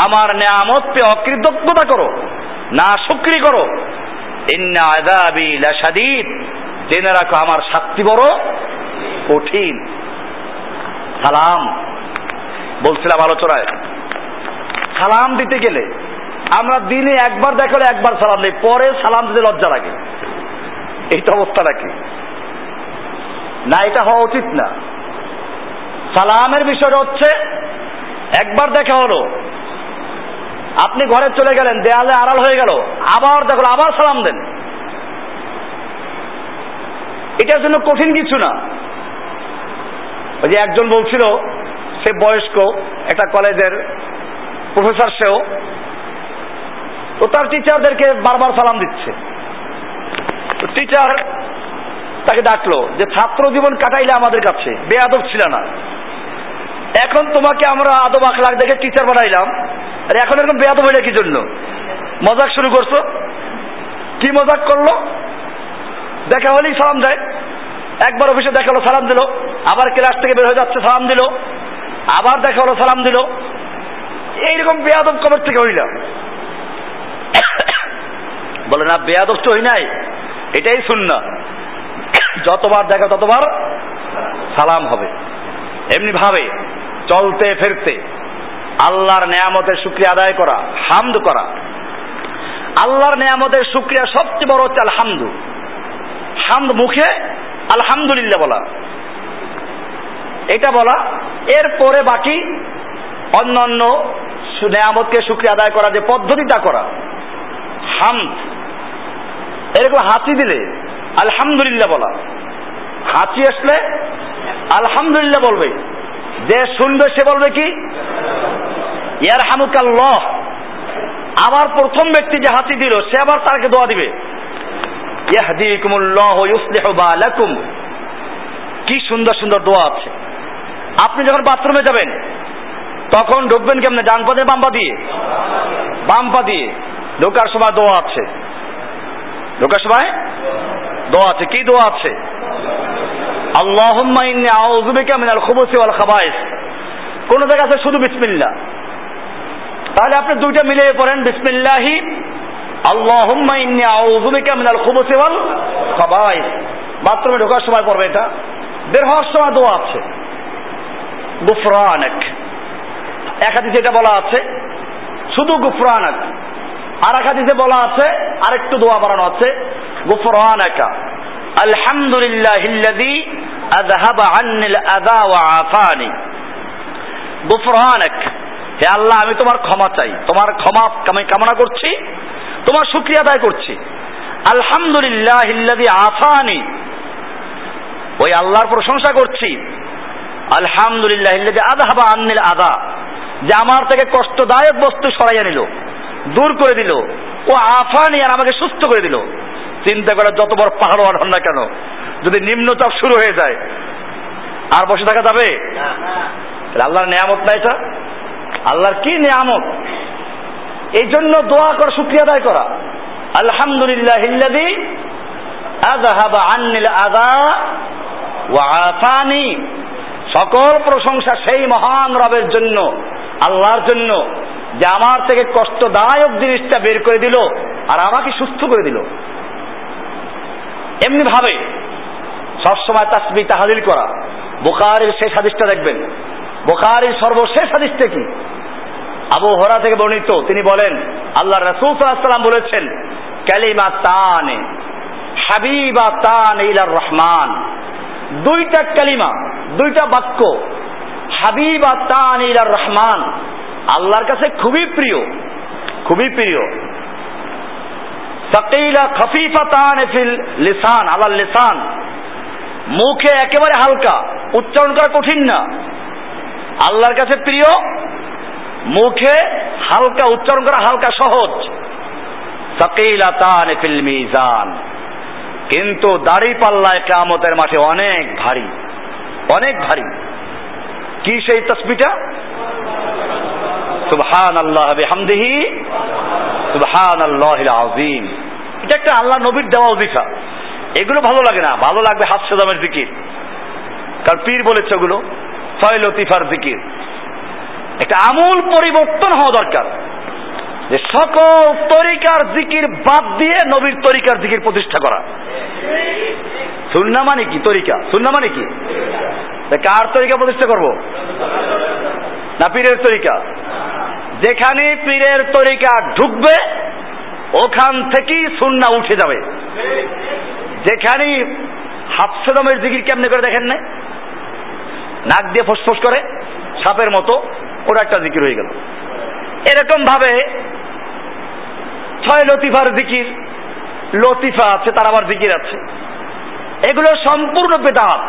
আমার নেয়ামত পেয়ে অকৃতজ্ঞতা করো, না শুক্রি করো জেনে রাখো আমার শাস্তি বড় কঠিন। সালাম। বলছিলাম আলোচনায়, সালাম দিতে গেলে আমরা দিনে একবার দেখালে একবার সালাম দিই, পরে সালাম দিতে লজ্জা লাগে। এইটা অবস্থা নাকি না, এটা হওয়া উচিত না। সালামের বিষয়টা হচ্ছে একবার দেখা হলো। আপনি ঘরে চলে গেলেন, দেয়ালে আড়াল হয়ে গেল। আবার দেখল, আবার সালাম দেন। এটার জন্য কঠিন কিছু না। ওই যে একজন বলছিল, সে বয়স্ক, একটা কলেজের প্রফেসর সেও। তো তার টিচারদেরকে বারবার সালাম দিচ্ছে। টিচার তাকে ডাকলো যে, ছাত্র জীবন কাটাইলে আমাদের কাছে। বেয়াদব ছিল না। এখন তোমাকে আমরা আদব আখলাখ দেখে টিচার বানাইলাম। আর এখন এরকম বেয়াদব হইলে কি জন্য? মজাক শুরু করছ? কি মজাক করল? দেখা হলেই সালাম দেয়। একবার অফিসে দেখা হলো, সালাম দিল। আবার ক্লাস থেকে বের হয়ে যাচ্ছে, সালাম দিল। আবার দেখা হলো, সালাম দিল। এইরকম বেয়াদব কবর থেকে হইল। বলে, না, বেয়াদব তো হই নাই। এটাই শূন্য যতবার দেখা ততবার সালাম হবে। এমনি ভাবে চলতে ফেরতে, আল্লাহর নেয়ামতের শুক্রিয়া আদায় করা, হামদ করা। আল্লাহর নেয়ামতের শুক্রিয়া সবচেয়ে বড় হচ্ছে আলহামদু। হামদ মুখে আলহামদুলিল্লাহ বলা। এটা বলা, এরপরে বাকি অন্য অন্য নেয়ামতকে শুক্রিয়া আদায় করা, যে পদ্ধতিটা করা। হামদ। এরকম হাসি দিলে আলহামদুলিল্লাহ বলা। হাসি আসলে আলহামদুলিল্লাহ বলবে। যে শুনবে সে বলবে কি? ইয়ার হামুকাল্লাহ আবার প্রথম ব্যক্তি যে হাসি দিল, সে আবার তাকে দোয়া দিবে। কি সুন্দর সুন্দর দোয়া আছে। আপনি যখন বাথরুমে যাবেন, তখন ঢুকবেন কেমনে? ডান পা দিয়ে বাম পা দিয়ে। বাম পা দিয়ে। ঢোকার সময় দোয়া আছে। ঢোকার সময় দোয়া আছে। কি দোয়া আছে? আল্লাহুম্মা কোন জায়গা আছে শুধু বিসমিল্লাহ তাহলে আপনি দুইটা মিলিয়ে পড়েন, বিসমিল্লাহি বাথরুমে ঢোকার সময় পড়বে এটা। বের হওয়ার সময় দোয়া আছে। গুফরানাক। এক এটা বলা আছে, শুধু গুফরানাক। আর এক বলা আছে, আরেকটু দোয়া বাড়ানো আছে, গুফরানাকা। আলহামদুলিল্লাহিল্লাযী আযহাবা আন্নিল আফানি হে আল্লাহ, আমি তোমার ক্ষমা চাই। তোমার ক্ষমা আমি কামনা করছি, তোমার শুকরিয়া আদায় করছি। আলহামদুলিল্লাহিল্লাযী আফানি। ওই আল্লাহর প্রশংসা করছি। আলহামদুলিল্লাহ আদাহাবা আন্নিল আদা যে আমার থেকে কষ্টদায়ক বস্তু সরাইয়া নিল, দূর করে দিল, ও আফানি আর আমাকে সুস্থ করে দিল। চিন্তা করে যত বড় পাহাড় হন না কেন যদি নিম্নচাপ শুরু হয়ে যায় আর বসে থাকা যাবে? আল্লাহর নিয়ামত না এটা? আল্লাহর কি নিয়ামত? এই জন্য দোয়া করা শুক্রিয়া আদায় করা। আলহামদুলিল্লাহ হিল্লাদি আদাহাবা আন্নিল আদা ওয়া আফানি। সকল প্রশংসা সেই মহান রবের জন্য আল্লাহর জন্য যে আমার থেকে কষ্টদায়ক জিনিসটা বের করে দিল আর আমাকে সুস্থ করে দিল। এমনি ভাবে সবসময় তাসবি তাহাদিল করা। বুখারের শেষ হাদিসটা দেখবেন। বোখারির সর্বশেষ হাদিসটা কি? আবু হরা থেকে বর্ণিত। তিনি বলেন আল্লাহ রসুল সাল্লাম বলেছেন ক্যালিমা তানে হাবিবা তান ইলার রহমান। দুইটা কালিমা, দুইটা বাক্য হাবিবা তান ইলার রহমান। আল্লাহর কাছে খুবই প্রিয় খুবই প্রিয়। সাকিলা খফিফা তান ফিল লিসান আল্লাহ লিসান। মুখে একেবারে হালকা, উচ্চারণ করা কঠিন না। আল্লাহর কাছে প্রিয়, মুখে হালকা, উচ্চারণ করা হালকা সহজ। ফিল মিজান। কিন্তু দাড়ি পাল্লায় কামতের মাঠে অনেক ভারী অনেক ভারী। কি সেই তসবিটা? সুবহান আল্লাহ বিহামদিহি সুবহান আল্লাহ আজিম এটা একটা আল্লাহ নবীর দেওয়া অধিকার এগুলো ভালো লাগে না। ভালো লাগবে হাস্য দামের জিকির। কারণ পীর বলেছে ওগুলো ছয় লতিফার জিকির। একটা আমূল পরিবর্তন হওয়া দরকার। যে সকল তরিকার জিকির বাদ দিয়ে নবীর তরিকার জিকির প্রতিষ্ঠা করা। সুন্না মানে কি তরিকা? সুন্না মানে কি? কার তরিকা প্রতিষ্ঠা করব? না পীরের তরিকা? যেখানে পীরের তরিকা ঢুকবে, ওখান থেকেই সুন্না উঠে যাবে। যেখানে হাফসেদমের জিকির কেমনে করে দেখেন না নাক দিয়ে ফসফস করে, সাপের মতো ওটা একটা জিকির হয়ে গেল। এরকম ভাবে ছয় লতিফার জিকির, লতিফা আছে, তার আবার জিকির আছে। এগুলো সম্পূর্ণ বেদাহাত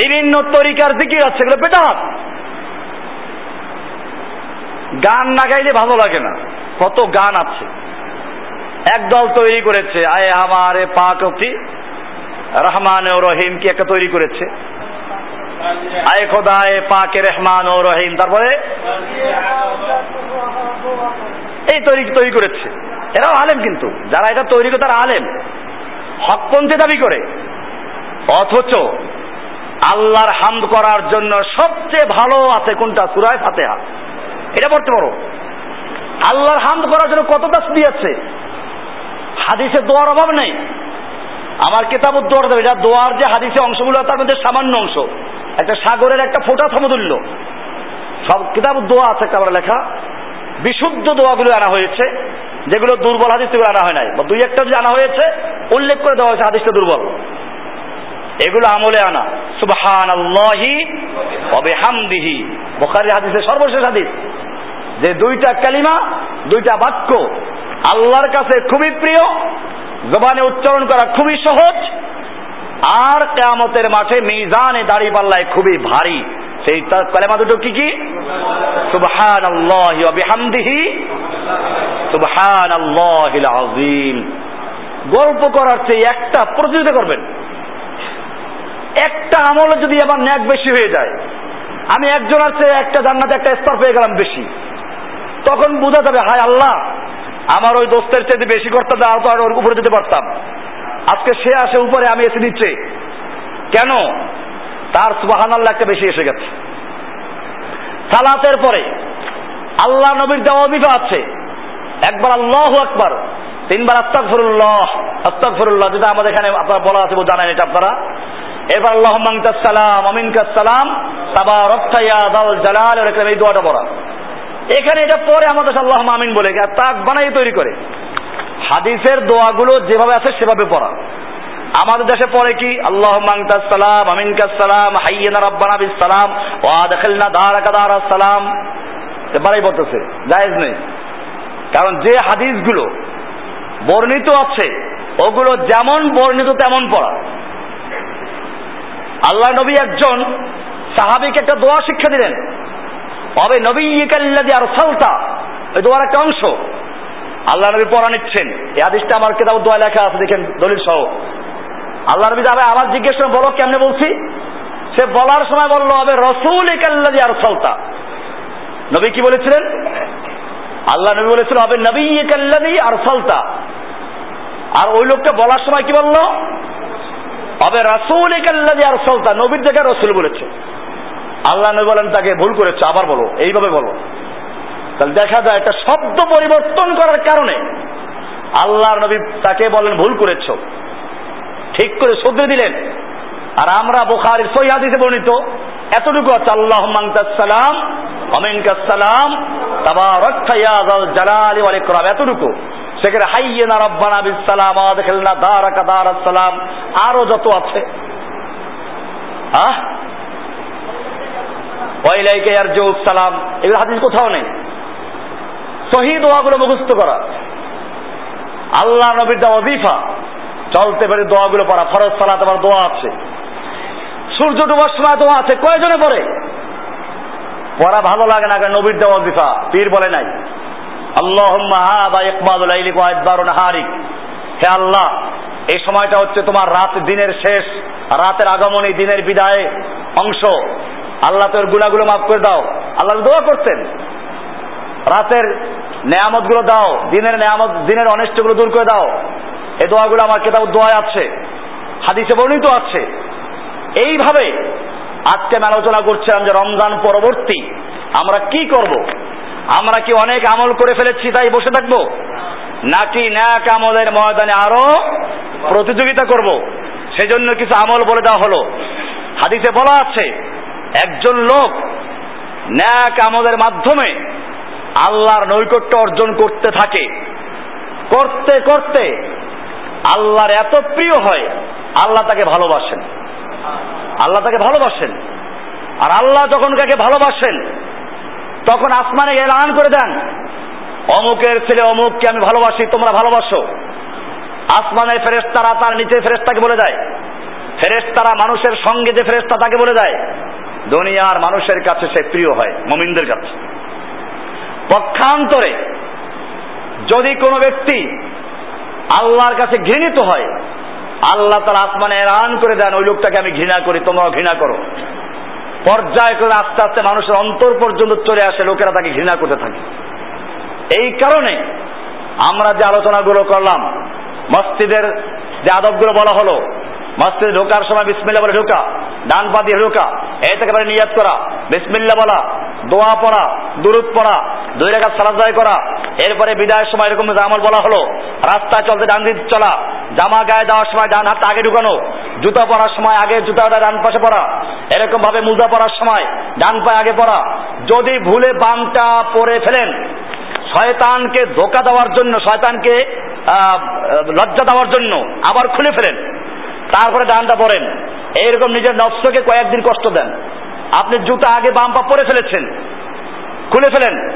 বিভিন্ন তরিকার জিকির আছে, এগুলো বেদাহাত গান না গাইলে ভালো লাগে না। কত গান আছে। একদল তৈরি করেছে। আয় আমার পাক কি রহমান ও রহিম কি একটা তৈরি করেছে? আয় খোদায় পাকে রহমান ও রহিম। তারপরে এই তৈরি তৈরি করেছে। এরাও আলেম কিন্তু। যারা এটা তৈরি করে তারা আলেম। হকপন্থী দাবি করে। অথচ আল্লাহর হামদ করার জন্য সবচেয়ে ভালো আছে কোনটা? সুরায় ফাতেহা। এটা পড়তে পারো। আল্লাহর হামদ করার জন্য কত দাস দিয়েছে হাদিসে দোয়ার অভাব নেই। আমার কেতাব দোয়ার দেবে এটা দোয়ার যে হাদিসে অংশগুলো, তার মধ্যে সামান্য অংশ। একটা সাগরের একটা ফোটা সমতুল্য। সব কিতাব দোয়া আছে একটা লেখা। বিশুদ্ধ দোয়াগুলো আনা হয়েছে, যেগুলো দুর্বল হাদিস সেগুলো আনা হয় নাই। বা দুই একটা যে আনা হয়েছে, উল্লেখ করে দেওয়া হয়েছে হাদিসটা দুর্বল। এগুলো আমলে আনা। সুবহান আল্লাহি অবে হামদিহি বোখারি হাদিসের সর্বশেষ হাদিস। যে দুইটা কালিমা, দুইটা বাক্য আল্লাহর কাছে খুবই প্রিয়, জবানে উচ্চারণ করা খুবই সহজ, আর কেয়ামতের মাঠে মিজানে দাড়ি পাল্লায় খুবই ভারী। সেই কালেমা দুটো কি কি? সুবহান আল্লাহ বিহামদিহি সুবহান আল্লাহ আজিম গল্প করার চেয়ে একটা প্রতিযোগিতা করবেন। একটা আমলে যদি আমার ন্যাক বেশি হয়ে যায়, আমি একজনের চেয়ে একটা জান্নাতে একটা স্তর পেয়ে গেলাম বেশি, তখন বোঝা যাবে, হায় আল্লাহ আমার ওই দোস্তের চেয়ে বেশি করতে দাও তো আর ওর উপরে যেতে পারতাম। আজকে সে আসে উপরে, আমি এসে দিচ্ছে কেন? তার সুবাহান আল্লাহ একটা বেশি এসে গেছে। সালাতের পরে আল্লাহ নবীর দেওয়া অভিজ্ঞ আছে। একবার আল্লাহ আকবার, তিনবার আস্তাক ফরুল্লাহ আস্তাক ফরুল্লাহ যেটা আমাদের এখানে আপনারা বলা আছে, জানেন এটা আপনারা। এবার আল্লাহ সালাম অমিনকাস সালাম তাবা রক্তাইয়া দাল জালাল এই দোয়াটা পড়া। এখানে এটা পরে আমাদের আল্লাহ আমিন বলে তাক বানাই তৈরি করে। হাদিসের দোয়াগুলো যেভাবে আছে সেভাবে পড়া। আমাদের দেশে পড়ে কি? আল্লাহ সালাম আমিন সালাম, হাইয়েনা রব্বানা বিস সালাম সালাম। এবারেই বলতেছে, জায়েজ নেই। কারণ যে হাদিসগুলো বর্ণিত আছে, ওগুলো যেমন বর্ণিত তেমন পড়া। আল্লাহ নবী একজন সাহাবিকে একটা দোয়া শিক্ষা দিলেন। অবে নবী ইকাল্লাদি আর সালতা ওই দোয়ার একটা অংশ। আল্লাহ নবী পড়া নিচ্ছেন। এই আদিসটা আমার কেতাব দোয়া লেখা আছে, দেখেন, দলিল সহ। আল্লাহ নবী যাবে আবার জিজ্ঞেস করে বলো, কেমনে বলছি? সে বলার সময় বলল, হবে রসুল ইকাল্লাদি আর সালতা নবী কি বলেছিলেন? আল্লাহ নবী বলেছিল, হবে নবী ইকাল্লাদি আর সালতা আর ওই লোকটা বলার সময় কি বলল? হবে রাসুল ইকাল্লাদি আর সালতা নবীর জায়গায় রসুল বলেছে। আল্লাহ নবী বলেন, তাকে ভুল করেছে, আবার বলো, এইভাবে বলো। তাহলে দেখা যায়, একটা শব্দ পরিবর্তন করার কারণে আল্লাহ নবী তাকে বলেন, ভুল করেছ। ঠিক করে শুধরে দিলেন। আর আমরা বোখারির সহিদিসে বর্ণিত, এতটুকু আছে আল্লাহ সালাম সালাম, তাবারাক্তা ইয়া জালালি ওয়াল ইকরাম। এতটুকু। সেখানে হাইয়েনা রব্বানা বিসালাম আদখিলনা দারাকা দারাস সালাম। আরও যত আছে। আহ? ওয়াইলাইকা সালাম। এগুলো হাদিস কোথাও নেই। সহি দোয়াগুলো মুখস্থ করা। আল্লাহ নবীর চলতে পারে দোয়াগুলো পড়া। ফরজ দোয়া আছে। সূর্য ডুবার সময় আছে। কয়জনে পড়ে? পড়া ভালো লাগে না কারণ নবীর দেওয়া ওজিফা পীর বলে নাই। ওয়া হারিক হে আল্লাহ, এই সময়টা হচ্ছে তোমার রাত দিনের শেষ, রাতের আগমনী দিনের বিদায় অংশ। আল্লাহ তোর গুণাগুলো মাফ করে দাও। আল্লাহ দোয়া করতেন রাতের নেয়ামতগুলো দাও, দিনের নেয়ামত, দিনের অনিষ্টগুলো দূর করে দাও। এই দোয়াগুলো আমার কেতাব দোয়ায় আছে, হাদিসে বর্ণিত আছে। এইভাবে আজকে আমি আলোচনা করছিলাম যে রমজান পরবর্তী আমরা কি করব? আমরা কি অনেক আমল করে ফেলেছি তাই বসে থাকব? নাকি ন্যাক আমলের ময়দানে আরও প্রতিযোগিতা করব? সেজন্য কিছু আমল বলে দেওয়া হলো। হাদিসে বলা আছে একজন লোক ন্যাক আমলের মাধ্যমে আল্লাহর নৈকট্য অর্জন করতে থাকে। করতে করতে আল্লাহর এত প্রিয় হয়, আল্লাহ তাকে ভালোবাসেন। আল্লাহ তাকে ভালোবাসেন। আর আল্লাহ যখন কাকে ভালোবাসেন, তখন আসমানে এলান করে দেন, অমুকের ছেলে অমুককে আমি ভালোবাসি, তোমরা ভালোবাসো। আসমানের ফেরেস্তারা তার নিচে ফেরেস্তাকে বলে দেয়। ফেরেস্তারা মানুষের সঙ্গে যে ফেরেস্তা তাকে বলে দেয়। দুনিয়ার মানুষের কাছে সে প্রিয় হয়, মমিনদের কাছে। পক্ষান্তরে যদি কোনো ব্যক্তি আল্লাহর কাছে ঘৃণিত হয়, আল্লাহ তার আসমানে এরান করে দেন, ওই লোকটাকে আমি ঘৃণা করি, তোমরাও ঘৃণা করো। পর্যায় করে আস্তে আস্তে মানুষের অন্তর পর্যন্ত চলে আসে, লোকেরা তাকে ঘৃণা করতে থাকে। এই কারণে আমরা যে আলোচনাগুলো করলাম, মসজিদের যে আদবগুলো বলা হলো মসজিদে ঢোকার সময় বিসমিল্লা বলে ঢোকা, ডান পা দিয়ে ঢোকা এই থেকে পারে নিয়াত করা বিসমিল্লা বলা, দোয়া পড়া, দুরুদ পড়া, দুই রেখা সালাদায় করা, এরপরে বিদায়ের সময় এরকম আমল বলা হলো রাস্তায় চলতে ডান দিক চলা, জামা গায়ে দেওয়ার সময় ডান হাতটা আগে ঢুকানো, জুতা পরার সময় আগে জুতাটা ডান পাশে পরা, এরকম ভাবে মুজা পরার সময় ডান পায়ে আগে পরা, যদি ভুলে বামটা পরে ফেলেন, শয়তানকে ধোকা দেওয়ার জন্য, শয়তানকে লজ্জা দেওয়ার জন্য আবার খুলে ফেলেন তারপরে ডানটা পরেন এইরকম নিজের নফসকে কয়েকদিন কষ্ট দেন। আপনি জুতা আগে বাম পা পরে ফেলেছেন। খুলে ফেলেন।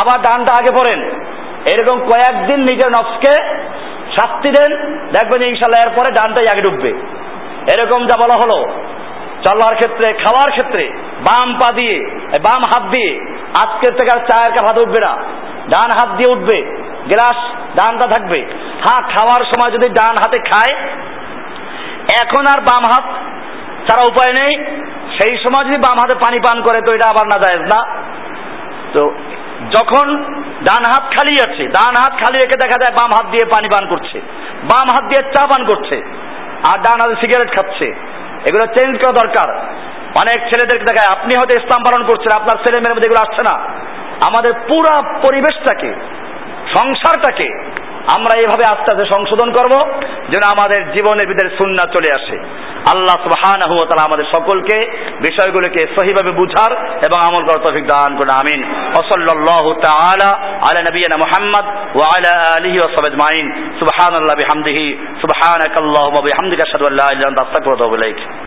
আবার ডানটা আগে পরেন এরকম কয়েকদিন নিজের নফসকে শাস্তি দেন। দেখবেন ইনশাল্লাহ এরপরে ডানটাই আগে ঢুকবে এরকম যা বলা হলো। চলার ক্ষেত্রে, খাওয়ার ক্ষেত্রে, বাম পা দিয়ে, বাম হাত দিয়ে, আজকের থেকে আর চায়ের কাপ হাতে উঠবে না। ডান হাত দিয়ে উঠবে। গ্লাস ডানটা থাকবে। হ্যাঁ খাওয়ার সময় যদি ডান হাতে খায় এখন আর বাম হাত ছাড়া উপায় নেই। সেই সময় যদি বাম হাতে পানি পান করে, তো এটা আবার না যায় না। তো যখন ডান হাত খালি আছে, ডান হাত খালি রেখে দেখা যায় বাম হাত দিয়ে পানি পান করছে, বাম হাত দিয়ে চা পান করছে, আর ডান হাতে সিগারেট খাচ্ছে, এগুলো চেঞ্জ করা দরকার। অনেক ছেলেদেরকে দেখায়, আপনি হয়তো ইসলাম পালন করছেন, আপনার ছেলে মেয়ের মধ্যে এগুলো আসছে না। আমাদের পুরা পরিবেশটাকে, সংসারটাকে আমরা এভাবে আস্তে আস্তে সংশোধন করব যেন আমাদের জীবনের ভিতরে সুন্না চলে আসে। আল্লাহ সুবহানাহু ওয়া তাআলা আমাদের সকলকে বিষয়গুলোকে সহিভাবে বুঝার এবং আমল করার তৌফিক দান করুন, আমিন। ওয়া সাল্লাল্লাহু তাআলা আলা নবিয়িনা মুহাম্মদ ওয়া আলা আলিহি ওয়া সাহবিহি আজমাইন। সুবহানাল্লাহি বিহামদিহি, সুবহানাকাল্লাহুম্মা বিহামদিকা, আশহাদু আল্লা ইলাহা ইল্লা আনতা